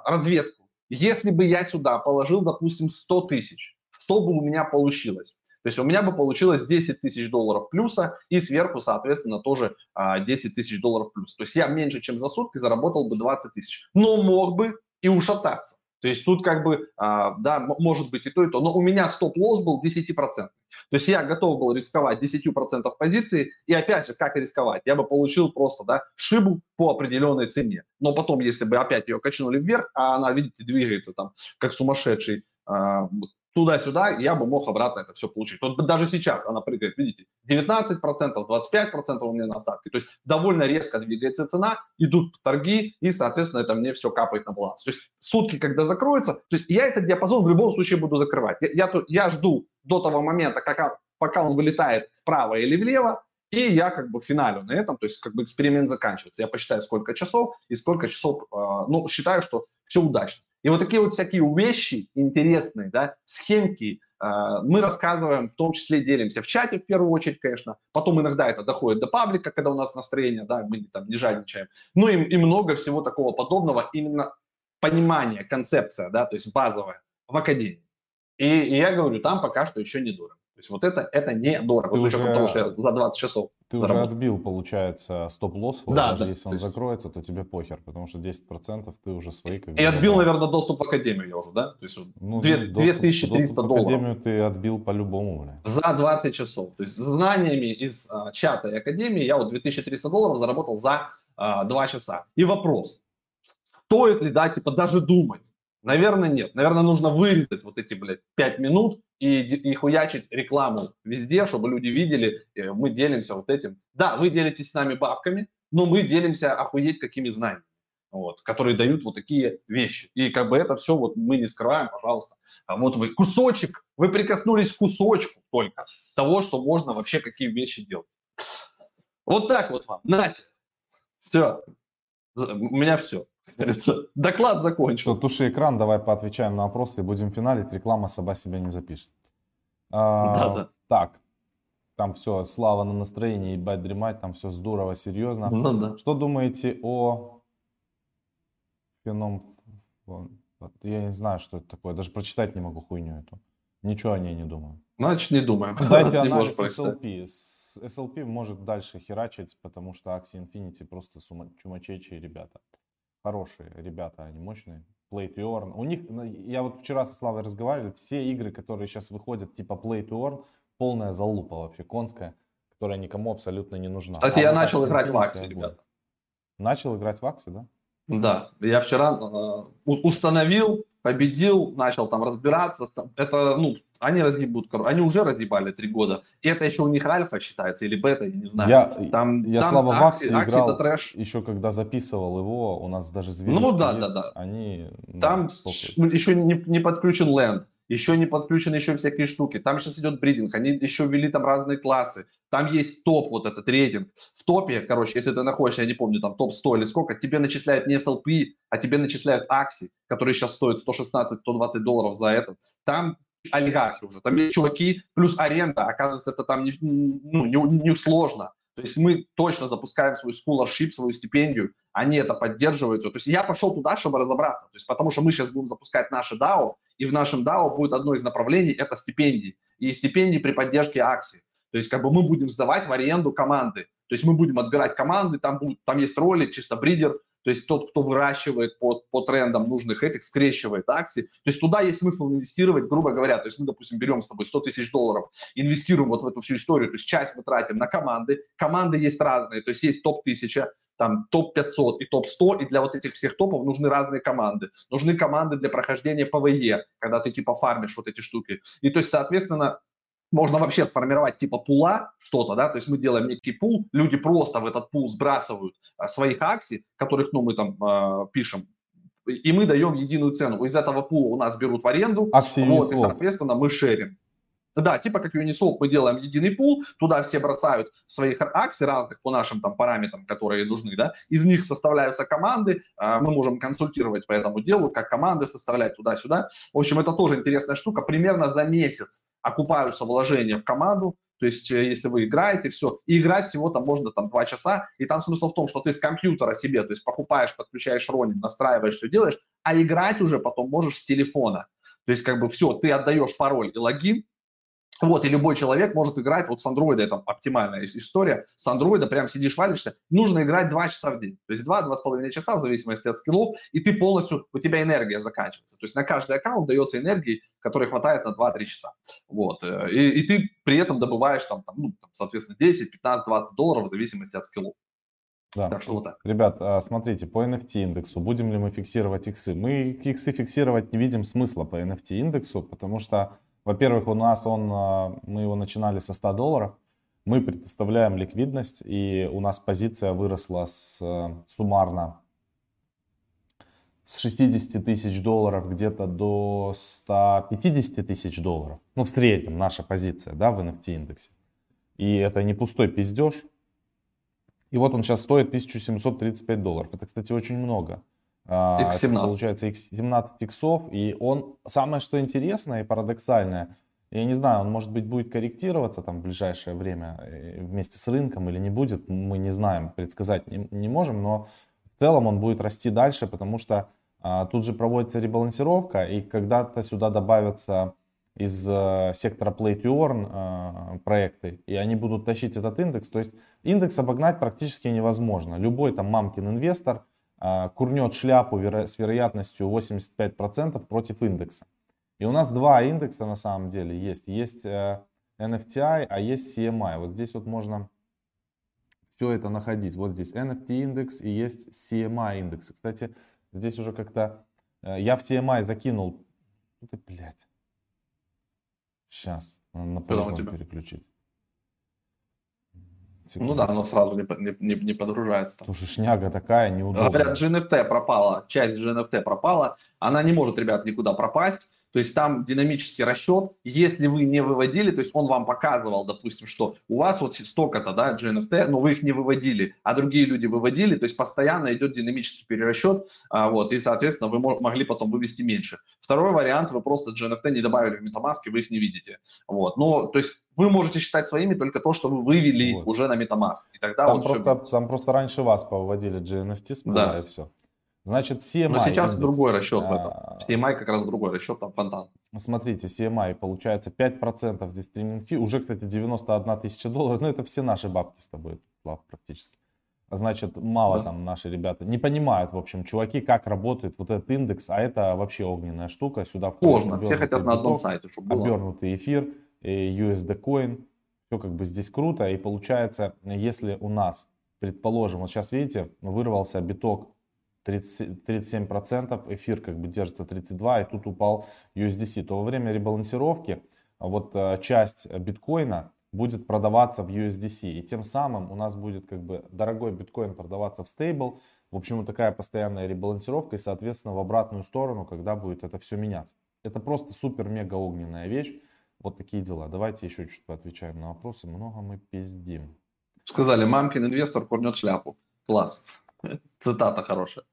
разведку. Если бы я сюда положил, допустим, 100 тысяч, что бы у меня получилось? То есть у меня бы получилось 10 тысяч долларов плюса и сверху, соответственно, тоже 10 а, тысяч долларов плюс. То есть я меньше, чем за сутки заработал бы 20 тысяч. Но мог бы и ушататься. То есть тут как бы, а, да, может быть и то, и то. Но у меня стоп-лосс был 10%. То есть я готов был рисковать 10% позиции. И опять же, как рисковать? Я бы получил просто, да, шибу по определенной цене. Но потом, если бы опять ее качнули вверх, а она, видите, двигается там как сумасшедший, а, туда-сюда, я бы мог обратно это все получить. Вот даже сейчас она прыгает, видите, 19%, 25% у меня на остатке. То есть довольно резко двигается цена, идут торги, и, соответственно, это мне все капает на баланс. То есть сутки, когда закроются, то есть я этот диапазон в любом случае буду закрывать. Я, я, я жду до того момента, как, пока он вылетает вправо или влево, и я как бы финалю на этом, то есть как бы эксперимент заканчивается. Я посчитаю, сколько часов и сколько часов, э, ну, считаю, что все удачно. И вот такие вот всякие вещи интересные, да, схемки, э, мы рассказываем, в том числе делимся в чате в первую очередь, конечно. Потом иногда это доходит до паблика, когда у нас настроение, да, мы там не жадничаем. Ну и, и много всего такого подобного, именно понимание, концепция, да, то есть базовая в академии. И, и я говорю, там пока что еще не дорого. То есть вот это, это не дорого, с учетом уже... того, что я за 20 часов ты заработал. уже отбил, получается, стоп-лосс, да, даже да, если он есть... закроется, то тебе похер, потому что 10% ты уже свои... Как и отбил, наверное, доступ в Академию я уже, да? То есть ну, 2, доступ, 2300 доступ долларов. Академию ты отбил по-любому, бля. За 20 часов. То есть знаниями из а, чата и Академии я вот 2300 долларов заработал за а, 2 часа. И вопрос, стоит ли, да, типа даже думать, Наверное, нет. Наверное, нужно вырезать вот эти, блядь, 5 минут и, и хуячить рекламу везде, чтобы люди видели, э, мы делимся вот этим. Да, вы делитесь с нами бабками, но мы делимся охуеть какими знаниями, вот, которые дают вот такие вещи. И как бы это все вот мы не скрываем, пожалуйста. А вот вы кусочек, вы прикоснулись к кусочку только того, что можно вообще какие вещи делать. Вот так вот вам. Нате. Все. У меня все доклад закончил. Что, туши экран, давай поотвечаем на вопросы и будем финалить. Реклама сама себя не запишет. А, да, да. Так, там все, слава на настроении, ебать, дремать, там все здорово, серьезно. Ну, да. Что думаете о феном... Я не знаю, что это такое, даже прочитать не могу хуйню эту. Ничего о ней не думаю. Значит, не думаем. Дайте анализ SLP. SLP может дальше херачить, потому что Axie Infinity просто чумачечие ребята хорошие ребята, они мощные. Play to Earn. У них, ну, я вот вчера со Славой разговаривал, все игры, которые сейчас выходят, типа Play to Earn, полная залупа вообще, конская, которая никому абсолютно не нужна. Кстати, а я начал играть в Аксе, ребята. Начал играть в Аксе, да? Да, я вчера э, установил, победил, начал там разбираться. Это, ну, они разъебут, они уже разъебали три года. И это еще у них альфа считается или бета, я не знаю. Я, там, я там Слава Вакс играл, это трэш. еще когда записывал его, у нас даже зверь. Ну да, есть, да, да. Они... Ну, там ну, еще не, не подключен ленд, еще не подключены еще всякие штуки. Там сейчас идет бридинг, они еще ввели там разные классы. Там есть топ, вот этот рейтинг. В топе, короче, если ты находишься, я не помню, там топ-100 или сколько, тебе начисляют не SLP, а тебе начисляют акси, которые сейчас стоят 116-120 долларов за это. Там олигархи уже, там есть чуваки, плюс аренда, оказывается, это там не, ну, не, не сложно. То есть мы точно запускаем свой scholarship, свою стипендию, они это поддерживают. То есть я пошел туда, чтобы разобраться. То есть потому что мы сейчас будем запускать наше DAO, и в нашем DAO будет одно из направлений – это стипендии. И стипендии при поддержке акций. То есть как бы мы будем сдавать в аренду команды. То есть мы будем отбирать команды, там, будут, там есть роли, чисто бридер, то есть тот, кто выращивает по, по трендам нужных этих, скрещивает акции. То есть туда есть смысл инвестировать, грубо говоря. То есть мы, допустим, берем с тобой 100 тысяч долларов, инвестируем вот в эту всю историю, то есть часть мы тратим на команды. Команды есть разные, то есть есть топ-1000, там топ-500 и топ-100, и для вот этих всех топов нужны разные команды. Нужны команды для прохождения PvE, когда ты типа фармишь вот эти штуки. И то есть, соответственно, можно вообще сформировать типа пула что-то, да, то есть мы делаем некий пул, люди просто в этот пул сбрасывают а, своих акций, которых, ну, мы там э, пишем, и мы даем единую цену. Из этого пула у нас берут в аренду, Акции вот, и, соответственно, мы шерим. Да, типа как Uniswap мы делаем единый пул, туда все бросают своих акций разных по нашим там параметрам, которые нужны, да, из них составляются команды, а, мы можем консультировать по этому делу, как команды составлять туда-сюда. В общем, это тоже интересная штука. Примерно за месяц окупаются вложения в команду, то есть, э, если вы играете, все, и играть всего там можно там два часа, и там смысл в том, что ты с компьютера себе, то есть покупаешь, подключаешь ронин, настраиваешь, все делаешь, а играть уже потом можешь с телефона. То есть, как бы все, ты отдаешь пароль и логин, вот, и любой человек может играть, вот с андроида, это оптимальная история, с андроида прям сидишь, валишься, нужно играть 2 часа в день, то есть 2-2,5 часа в зависимости от скиллов, и ты полностью, у тебя энергия заканчивается, то есть на каждый аккаунт дается энергии, которой хватает на 2-3 часа, вот, э, и, и ты при этом добываешь там, там, ну, там соответственно, 10, 15, 20 долларов в зависимости от скиллов. Да. Так что вот так. Ребят, а, смотрите, по NFT индексу, будем ли мы фиксировать иксы? Мы иксы фиксировать не видим смысла по NFT индексу, потому что во-первых, у нас он, а, мы его начинали со 100 долларов. Мы предоставляем ликвидность, и у нас позиция выросла с, э, суммарно с 60 тысяч долларов где-то до 150 тысяч долларов. Ну, в среднем наша позиция, да, в NFT индексе. И это не пустой пиздеж. И вот он сейчас стоит 1735 долларов. Это, кстати, очень много. X17. А, получается X17 иксов. И он, самое что интересное и парадоксальное, я не знаю, он может быть будет корректироваться там в ближайшее время э, вместе с рынком или не будет, мы не знаем, предсказать не, не можем, но в целом он будет расти дальше, потому что а, тут же проводится ребалансировка, и когда-то сюда добавятся из а, сектора Play to Earn а, проекты, и они будут тащить этот индекс. То есть индекс обогнать практически невозможно. Любой там мамкин инвестор – курнет шляпу с вероятностью 85% против индекса. И у нас два индекса на самом деле есть. Есть э, NFTI, а есть CMI. Вот здесь вот можно все это находить. Вот здесь NFT индекс и есть CMI индекс. Кстати, здесь уже как-то э, я в CMI закинул. Ну ты, блядь. Сейчас, надо на полигон переключить. Ну да, оно сразу не, не, не подгружается. Тоже шняга такая неудобная. Говорят, GNFT пропала, часть GNFT пропала, она не может, ребят, никуда пропасть. То есть там динамический расчет, если вы не выводили, то есть он вам показывал, допустим, что у вас вот столько-то, да, GNFT, но вы их не выводили, а другие люди выводили, то есть постоянно идет динамический перерасчет, а, вот, и, соответственно, вы могли потом вывести меньше. Второй вариант, вы просто GNFT не добавили в MetaMask, вы их не видите. Вот, ну, то есть вы можете считать своими только то, что вы вывели вот. уже на MetaMask. И тогда там, просто, там просто раньше вас повыводили GNFT, да. и все. Значит, CMI... Но сейчас индекс, другой расчет в этом. А, CMI как раз другой расчет, там фонтан. Смотрите, CMI получается 5% здесь стриминг фи. Уже, кстати, 91 тысяча долларов. Ну, это все наши бабки с тобой, Слав, практически. Значит, мало да. там наши ребята не понимают, в общем, чуваки, как работает вот этот индекс, а это вообще огненная штука. Сюда Сложно, все хотят на одном сайте, чтобы было. Обернутый эфир, USD Coin, все как бы здесь круто. И получается, если у нас, предположим, вот сейчас видите, вырвался биток 30, 37%, эфир как бы держится 32, и тут упал USDC, то во время ребалансировки вот э, часть биткоина будет продаваться в USDC, и тем самым у нас будет как бы дорогой биткоин продаваться в стейбл, в общем, такая постоянная ребалансировка, и, соответственно, в обратную сторону, когда будет это все меняться. Это просто супер-мега огненная вещь. Вот такие дела. Давайте еще чуть поотвечаем на вопросы. Много мы пиздим. Сказали, мамкин инвестор курнет шляпу. Класс. Цитата хорошая.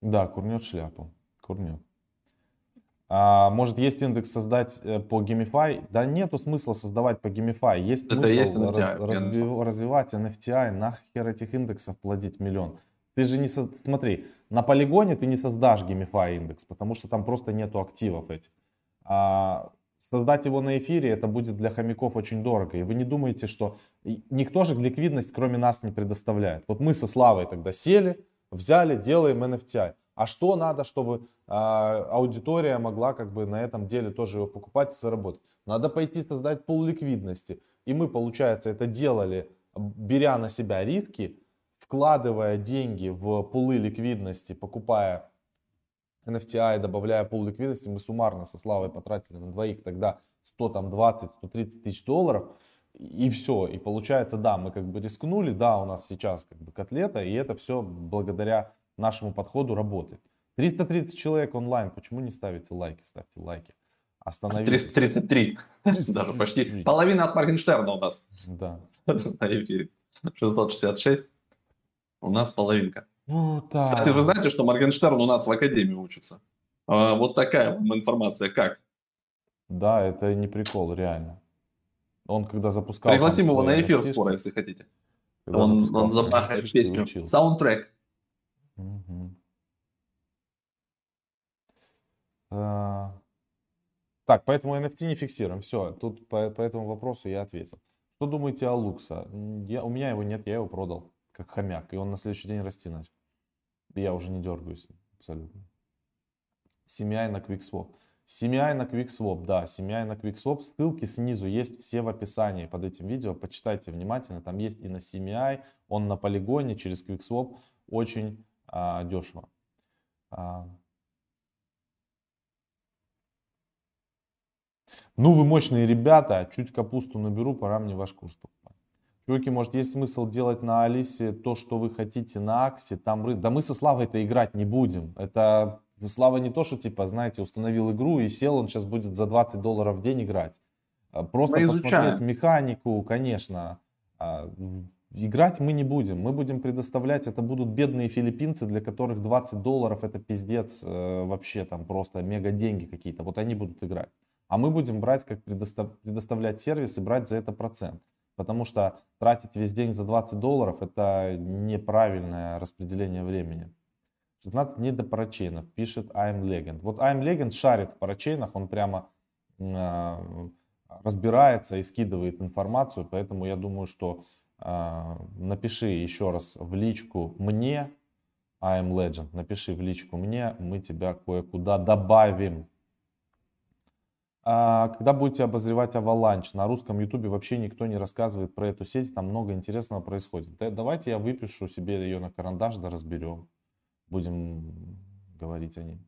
Да, курнет шляпу. Курнет. А, может, есть индекс создать э, по Gamify? Да нету смысла создавать по Gamify. Есть Это смысл есть NFTI, раз, разви, развивать NFTI. Нахер этих индексов плодить миллион. Ты же не... Со... Смотри, на полигоне ты не создашь Gamify индекс, потому что там просто нету активов этих. А создать его на эфире, это будет для хомяков очень дорого. И вы не думаете, что... Никто же ликвидность, кроме нас, не предоставляет. Вот мы со Славой тогда сели, взяли, делаем NFTI. А что надо, чтобы э, аудитория могла как бы на этом деле тоже его покупать и заработать? Надо пойти создать пул ликвидности. И мы, получается, это делали, беря на себя риски, вкладывая деньги в пулы ликвидности, покупая NFTI, добавляя пул ликвидности, мы суммарно со Славой потратили на двоих тогда 100, там, 20, 130 тысяч долларов, и все. И получается, да, мы как бы рискнули, да, у нас сейчас как бы котлета, и это все благодаря нашему подходу работает. 330 человек онлайн, почему не ставите лайки? Ставьте лайки. Остановитесь. 333. 333. Даже почти половина от Моргенштерна у нас. Да. На эфире. 666. У нас половинка. Вот так. Кстати, вы знаете, что Моргенштерн у нас в Академии учится? А, вот такая вам информация. Как? Да, это не прикол, реально. Он когда запускал... Пригласим его на эфир NFT, скоро, если хотите. Он, он забахает песню. Саундтрек. Угу. А... Так, поэтому NFT не фиксируем. Все, тут по, по этому вопросу я ответил. Что думаете о Лукса? Я, у меня его нет, я его продал как хомяк. И он на следующий день расти начал. Я уже не дергаюсь абсолютно. CMI на QuickSwap. CMI на QuickSwap, да, CMI на QuickSwap. Ссылки снизу есть все в описании под этим видео. Почитайте внимательно. Там есть и на CMI, он на полигоне через QuickSwap. Очень а, дешево. А. Ну, вы мощные ребята, чуть капусту наберу, пора мне ваш курс покупать. Чуваки, может, есть смысл делать на Алисе то, что вы хотите на Аксе, там Да мы со Славой-то играть не будем. Это Слава не то, что, типа, знаете, установил игру и сел, он сейчас будет за 20 долларов в день играть. А просто посмотреть механику, конечно. А, играть мы не будем. Мы будем предоставлять, это будут бедные филиппинцы, для которых 20 долларов это пиздец э, вообще, там просто мега деньги какие-то. Вот они будут играть. А мы будем брать, как предостав, предоставлять сервис и брать за это процент. Потому что тратить весь день за 20 долларов это неправильное распределение времени. 16 не до парачейнов, пишет I'm Legend. Вот I'm Legend шарит в парачейнах, он прямо э, разбирается и скидывает информацию, поэтому я думаю, что э, напиши еще раз в личку мне, I'm Legend, напиши в личку мне, мы тебя кое-куда добавим. А когда будете обозревать Avalanche, на русском ютубе вообще никто не рассказывает про эту сеть, там много интересного происходит. давайте я выпишу себе ее на карандаш, да разберем будем говорить о ней.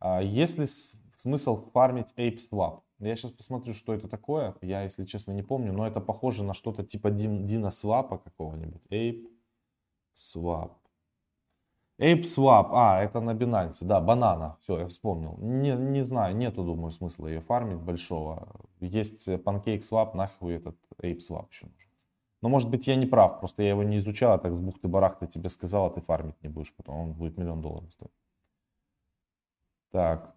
А есть ли смысл фармить Ape Swap? Я сейчас посмотрю, что это такое. Я, если честно, не помню, но это похоже на что-то типа Дина Свапа какого-нибудь. Ape Swap. Ape Swap, а, это на Binance, да, банана, все, я вспомнил. Не, не знаю, нету, думаю, смысла ее фармить большого. Есть Pancake Swap, нахуй этот Ape Swap еще нужен. Но может быть я не прав, просто я его не изучал, а так с бухты-барахты тебе сказал, а ты фармить не будешь, потом он будет миллион долларов стоить. Так.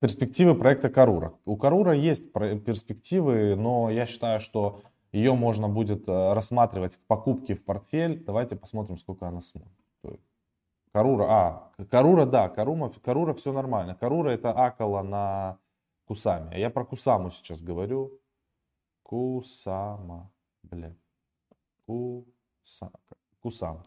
Перспективы проекта Карура. У Карура есть перспективы, но я считаю, что ее можно будет э, рассматривать к покупке в портфель. Давайте посмотрим, сколько она стоит. Карура, а, Карура, да, Карума, Карура все нормально. Карура это Акала на Кусами. А я про Кусаму сейчас говорю. Кусама. Блядь. Куса... Кусама.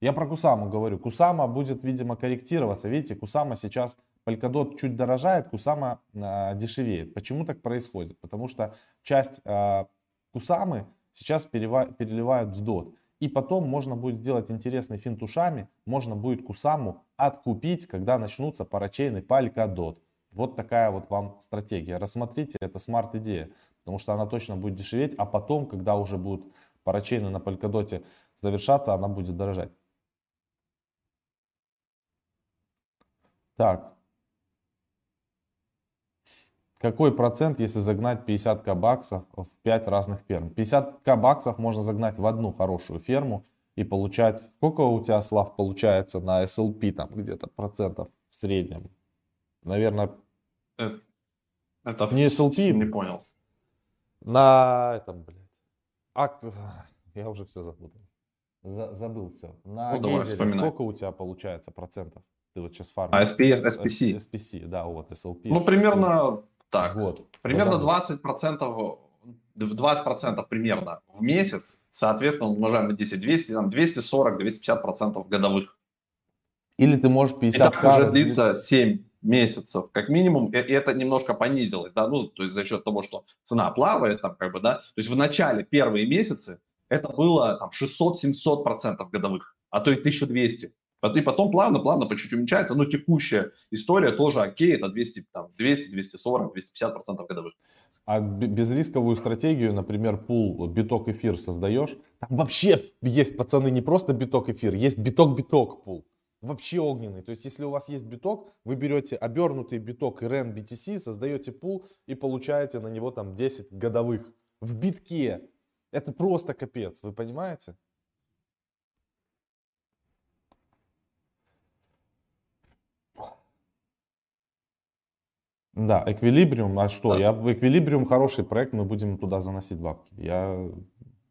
Я про Кусаму говорю. Кусама будет, видимо, корректироваться. Видите, Кусама сейчас, Polkadot чуть дорожает, Кусама э, дешевеет. Почему так происходит? Потому что часть э, Кусамы сейчас перева- переливают в DOT. И потом можно будет сделать интересный финт ушами. Можно будет Кусаму откупить, когда начнутся парачейны Polkadot. Вот такая вот вам стратегия. Рассмотрите, это смарт-идея потому что она точно будет дешеветь, а потом, когда уже будут парачейны на Polkadot завершаться, она будет дорожать. Так. Какой процент, если загнать 50к баксов в 5 разных ферм? 50к баксов можно загнать в одну хорошую ферму и получать... Сколько у тебя, Слав, получается на SLP там где-то процентов в среднем? Наверное... Это, это не SLP? Не понял. На этом, блядь. А, я уже все запутал. За, забыл все. На ну, гейзере сколько у тебя получается процентов? Ты вот сейчас фармишь. А SPF, SPC? SPC, да, вот, SLP. Ну, SPC. примерно так. Вот. Примерно 20 процентов 20% примерно в месяц, соответственно, умножаем на 10, 200, там 240-250% процентов годовых. Или ты можешь 50 Это уже длится 7 месяцев, как минимум, и это немножко понизилось, да, ну, то есть за счет того, что цена плавает, там, как бы, да, то есть в начале, первые месяцы, это было там 600-700 процентов годовых, а то и 1200. И потом плавно-плавно по чуть-чуть уменьшается, но текущая история тоже окей, это 200, там, 200, 240, 250 процентов годовых. А безрисковую стратегию, например, пул биток эфир создаешь, там вообще есть, пацаны, не просто биток эфир, есть биток-биток пул. Вообще огненный. То есть, если у вас есть биток, вы берете обернутый биток REN BTC, создаете пул и получаете на него там 10 годовых в битке. Это просто капец, вы понимаете? Да, Эквилибриум, а что? Да. Я Эквилибриум хороший проект, мы будем туда заносить бабки. Я,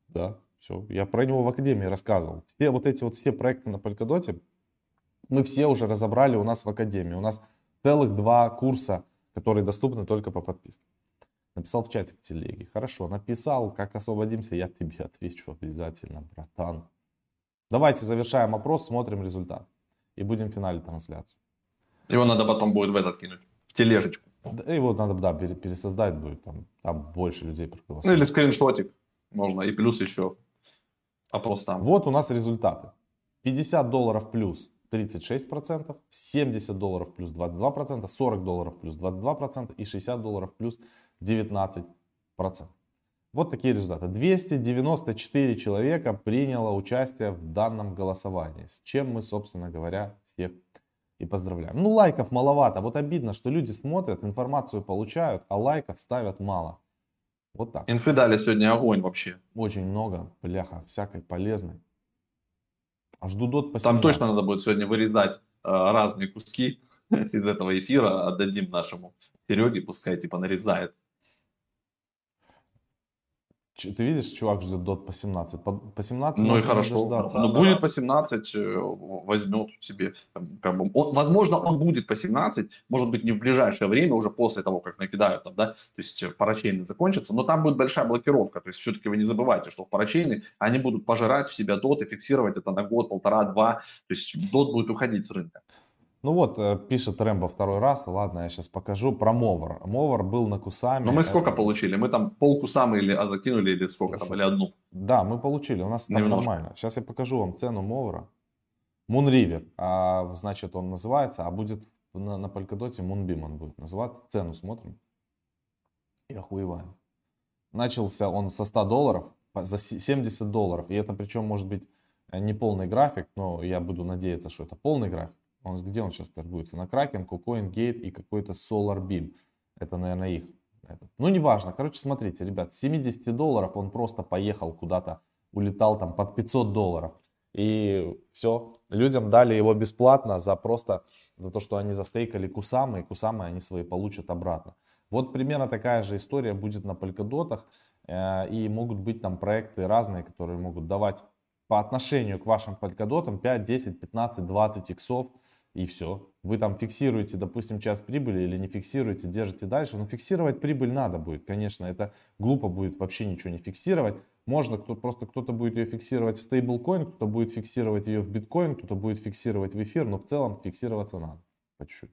да, все. Я про него в Академии рассказывал. Все вот эти вот все проекты на Polkadot, мы все уже разобрали у нас в Академии. У нас целых два курса, которые доступны только по подписке. Написал в чате к телеге. Хорошо, написал, как освободимся, я тебе отвечу обязательно, братан. Давайте завершаем опрос, смотрим результат. И будем финалить трансляцию. Его надо потом будет в этот кинуть, в тележечку. Да, его надо, да, пересоздать будет, там, там больше людей проголосуют. Ну или скриншотик можно, и плюс еще опрос там. Вот у нас результаты. 50 долларов плюс 36%, 70 долларов плюс 22%, 40 долларов плюс 22% и 60 долларов плюс 19%. Вот такие результаты. 294 человека приняло участие в данном голосовании, с чем мы, собственно говоря, всех и поздравляем. Ну, лайков маловато. Вот обидно, что люди смотрят, информацию получают, а лайков ставят мало. Вот так. Инфы дали сегодня огонь вообще. Очень много, бляха, всякой полезной. А жду дот по Там точно надо будет сегодня вырезать э, разные куски из этого эфира, отдадим нашему Сереге, пускай типа нарезает. Ты видишь, чувак ждет дот по 17. По, по 17 ну и хорошо. Дождаться. Ну, будет по 17, э, возьмет себе. Как бы, он, возможно, он будет по 17, может быть, не в ближайшее время, уже после того, как накидают там, да, то есть э, парачейны закончатся, но там будет большая блокировка. То есть все-таки вы не забывайте, что парачейны, они будут пожирать в себя дот и фиксировать это на год, полтора, два. То есть дот будет уходить с рынка. Ну вот, э, пишет Рэмбо второй раз. Ладно, я сейчас покажу про Мовар. Мовар был на Кусами. Но мы сколько это... получили? Мы там пол Кусамы или а, закинули, или сколько Слушай, там, или одну? Да, мы получили. У нас там Немножко. нормально. Сейчас я покажу вам цену Мовара. Moonriver, а, значит, он называется, а будет на, на Polkadot Moonbeam он будет называться. Цену смотрим. И охуеваем. Начался он со 100 долларов, за 70 долларов. И это причем может быть э, не полный график, но я буду надеяться, что это полный график. Он, где он сейчас торгуется? На Kraken, KuCoin Gate и какой-то Solar Beam. Это, наверное, их. Ну, неважно. Короче, смотрите, ребят, 70 долларов он просто поехал куда-то, улетал там под 500 долларов. И все, людям дали его бесплатно за просто за то, что они застейкали кусамы, и кусамы они свои получат обратно. Вот примерно такая же история будет на полькодотах. Э, и могут быть там проекты разные, которые могут давать по отношению к вашим полькодотам 5, 10, 15, 20 иксов и все. Вы там фиксируете, допустим, час прибыли или не фиксируете, держите дальше. Но фиксировать прибыль надо будет, конечно. Это глупо будет вообще ничего не фиксировать. Можно, кто, просто кто-то будет ее фиксировать в стейблкоин, кто-то будет фиксировать ее в биткоин, кто-то будет фиксировать в эфир, но в целом фиксироваться надо по чуть-чуть.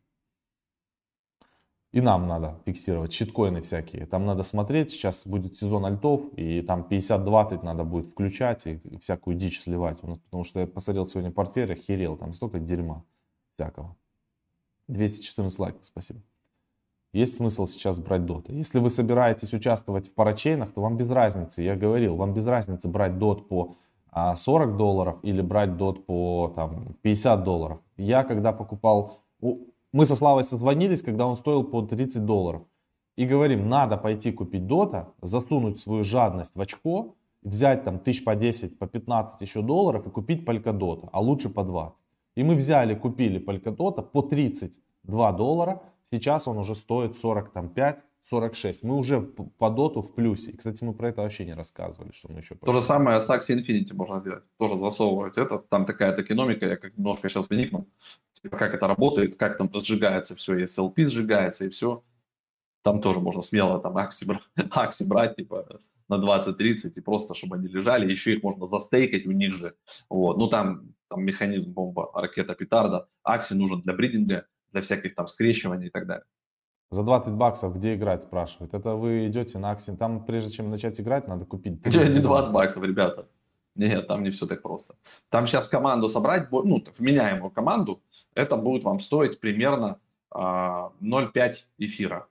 И нам надо фиксировать щиткоины всякие. Там надо смотреть, сейчас будет сезон альтов, и там 50-20 надо будет включать и всякую дичь сливать. Потому что я посмотрел сегодня портфель, охерел, там столько дерьма всякого. 214 лайков, спасибо. Есть смысл сейчас брать доты. Если вы собираетесь участвовать в парачейнах, то вам без разницы, я говорил, вам без разницы брать дот по 40 а, долларов или брать дот по там, 50 долларов. Я когда покупал, мы со Славой созвонились, когда он стоил по 30 долларов. И говорим, надо пойти купить дота, засунуть свою жадность в очко, взять там тысяч по 10, по 15 еще долларов и купить палькодота, а лучше по 20. И мы взяли, купили Polkadot по 32 доллара. Сейчас он уже стоит 45, 46. Мы уже по доту в плюсе. И, кстати, мы про это вообще не рассказывали, что мы еще... То же самое с Axie Infinity можно сделать. Тоже засовывать это. Там такая токеномика, я как немножко сейчас вникну. Типа, как это работает, как там сжигается все, и SLP сжигается, и все. Там тоже можно смело там акции, акции брать, типа, на 20-30, и просто, чтобы они лежали. Еще их можно застейкать у них же. Вот. Ну, там там механизм бомба, ракета петарда. Акси нужен для бридинга, для всяких там скрещиваний и так далее. За 20 баксов где играть, спрашивают. Это вы идете на Акси. Там, прежде чем начать играть, надо купить. Не 20 баксов, ребята. Нет, там не все так просто. Там сейчас команду собрать, ну, вменяемую команду, это будет вам стоить примерно а, 0,5 эфира.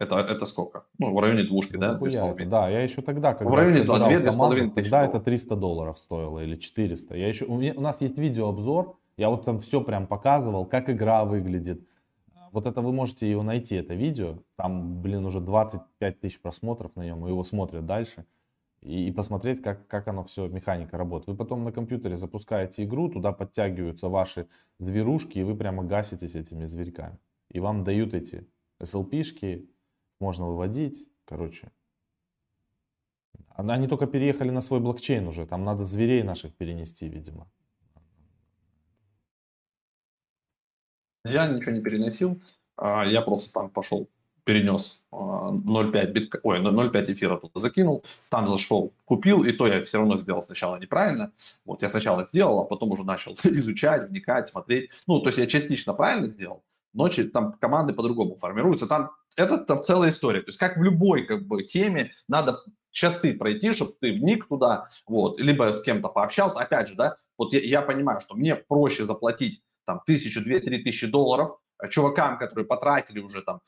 Это, это сколько? Ну, в районе двушки, ну, да? Это, да, я еще тогда, когда в районе 2 команду, тогда это 300 долларов стоило или 400. Я еще, у нас есть видеообзор, я вот там все прям показывал, как игра выглядит. Вот это вы можете его найти, это видео. Там, блин, уже 25 тысяч просмотров на нем, и его смотрят дальше и, и посмотреть, как, как оно все, механика работает. Вы потом на компьютере запускаете игру, туда подтягиваются ваши зверушки, и вы прямо гаситесь этими зверьками. И вам дают эти SLP-шки, можно выводить, короче. Они только переехали на свой блокчейн уже, там надо зверей наших перенести, видимо. Я ничего не переносил, а, я просто там пошел перенес 0,5 битка... Ой, 0,5 эфира туда закинул, там зашел, купил, и то я все равно сделал сначала неправильно. Вот я сначала сделал, а потом уже начал изучать, вникать, смотреть. Ну, то есть я частично правильно сделал, но там команды по-другому формируются. Там это там целая история. То есть как в любой как бы теме надо часты пройти, чтобы ты вник туда, вот, либо с кем-то пообщался. Опять же, да, вот я, я понимаю, что мне проще заплатить там тысячу, две, три тысячи долларов чувакам, которые потратили уже там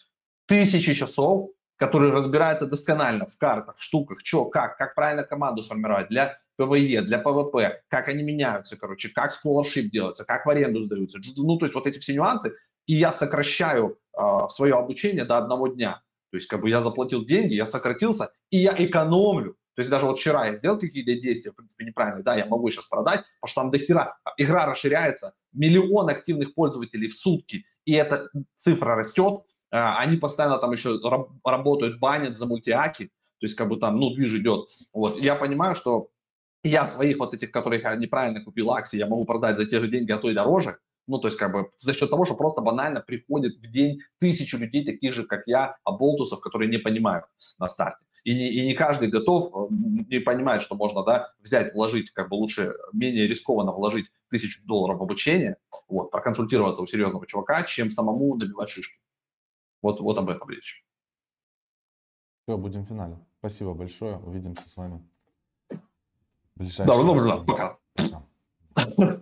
тысячи часов, которые разбираются досконально в картах, штуках, что, как, как правильно команду сформировать для PvE, для PvP, как они меняются, короче, как scholarship делается, как в аренду сдаются. Ну, то есть вот эти все нюансы. И я сокращаю э, свое обучение до одного дня. То есть как бы я заплатил деньги, я сократился, и я экономлю. То есть даже вот вчера я сделал какие-то действия, в принципе, неправильные, да, я могу сейчас продать, потому что там до хера, игра расширяется, миллион активных пользователей в сутки, и эта цифра растет, а, они постоянно там еще работают, банят за мультиаки, то есть как бы там, ну, движ идет. Вот, я понимаю, что я своих вот этих, которых я неправильно купил акции, я могу продать за те же деньги, а то и дороже. Ну, то есть, как бы, за счет того, что просто банально приходит в день тысячу людей, таких же, как я, оболтусов, которые не понимают на старте. И не, и не каждый готов, э, не понимает, что можно, да, взять, вложить, как бы лучше, менее рискованно вложить тысячу долларов в обучение, вот, проконсультироваться у серьезного чувака, чем самому набивать шишки. Вот, вот об этом речь. Все, будем в финале. Спасибо большое. Увидимся с вами. Да, ну, пока. пока.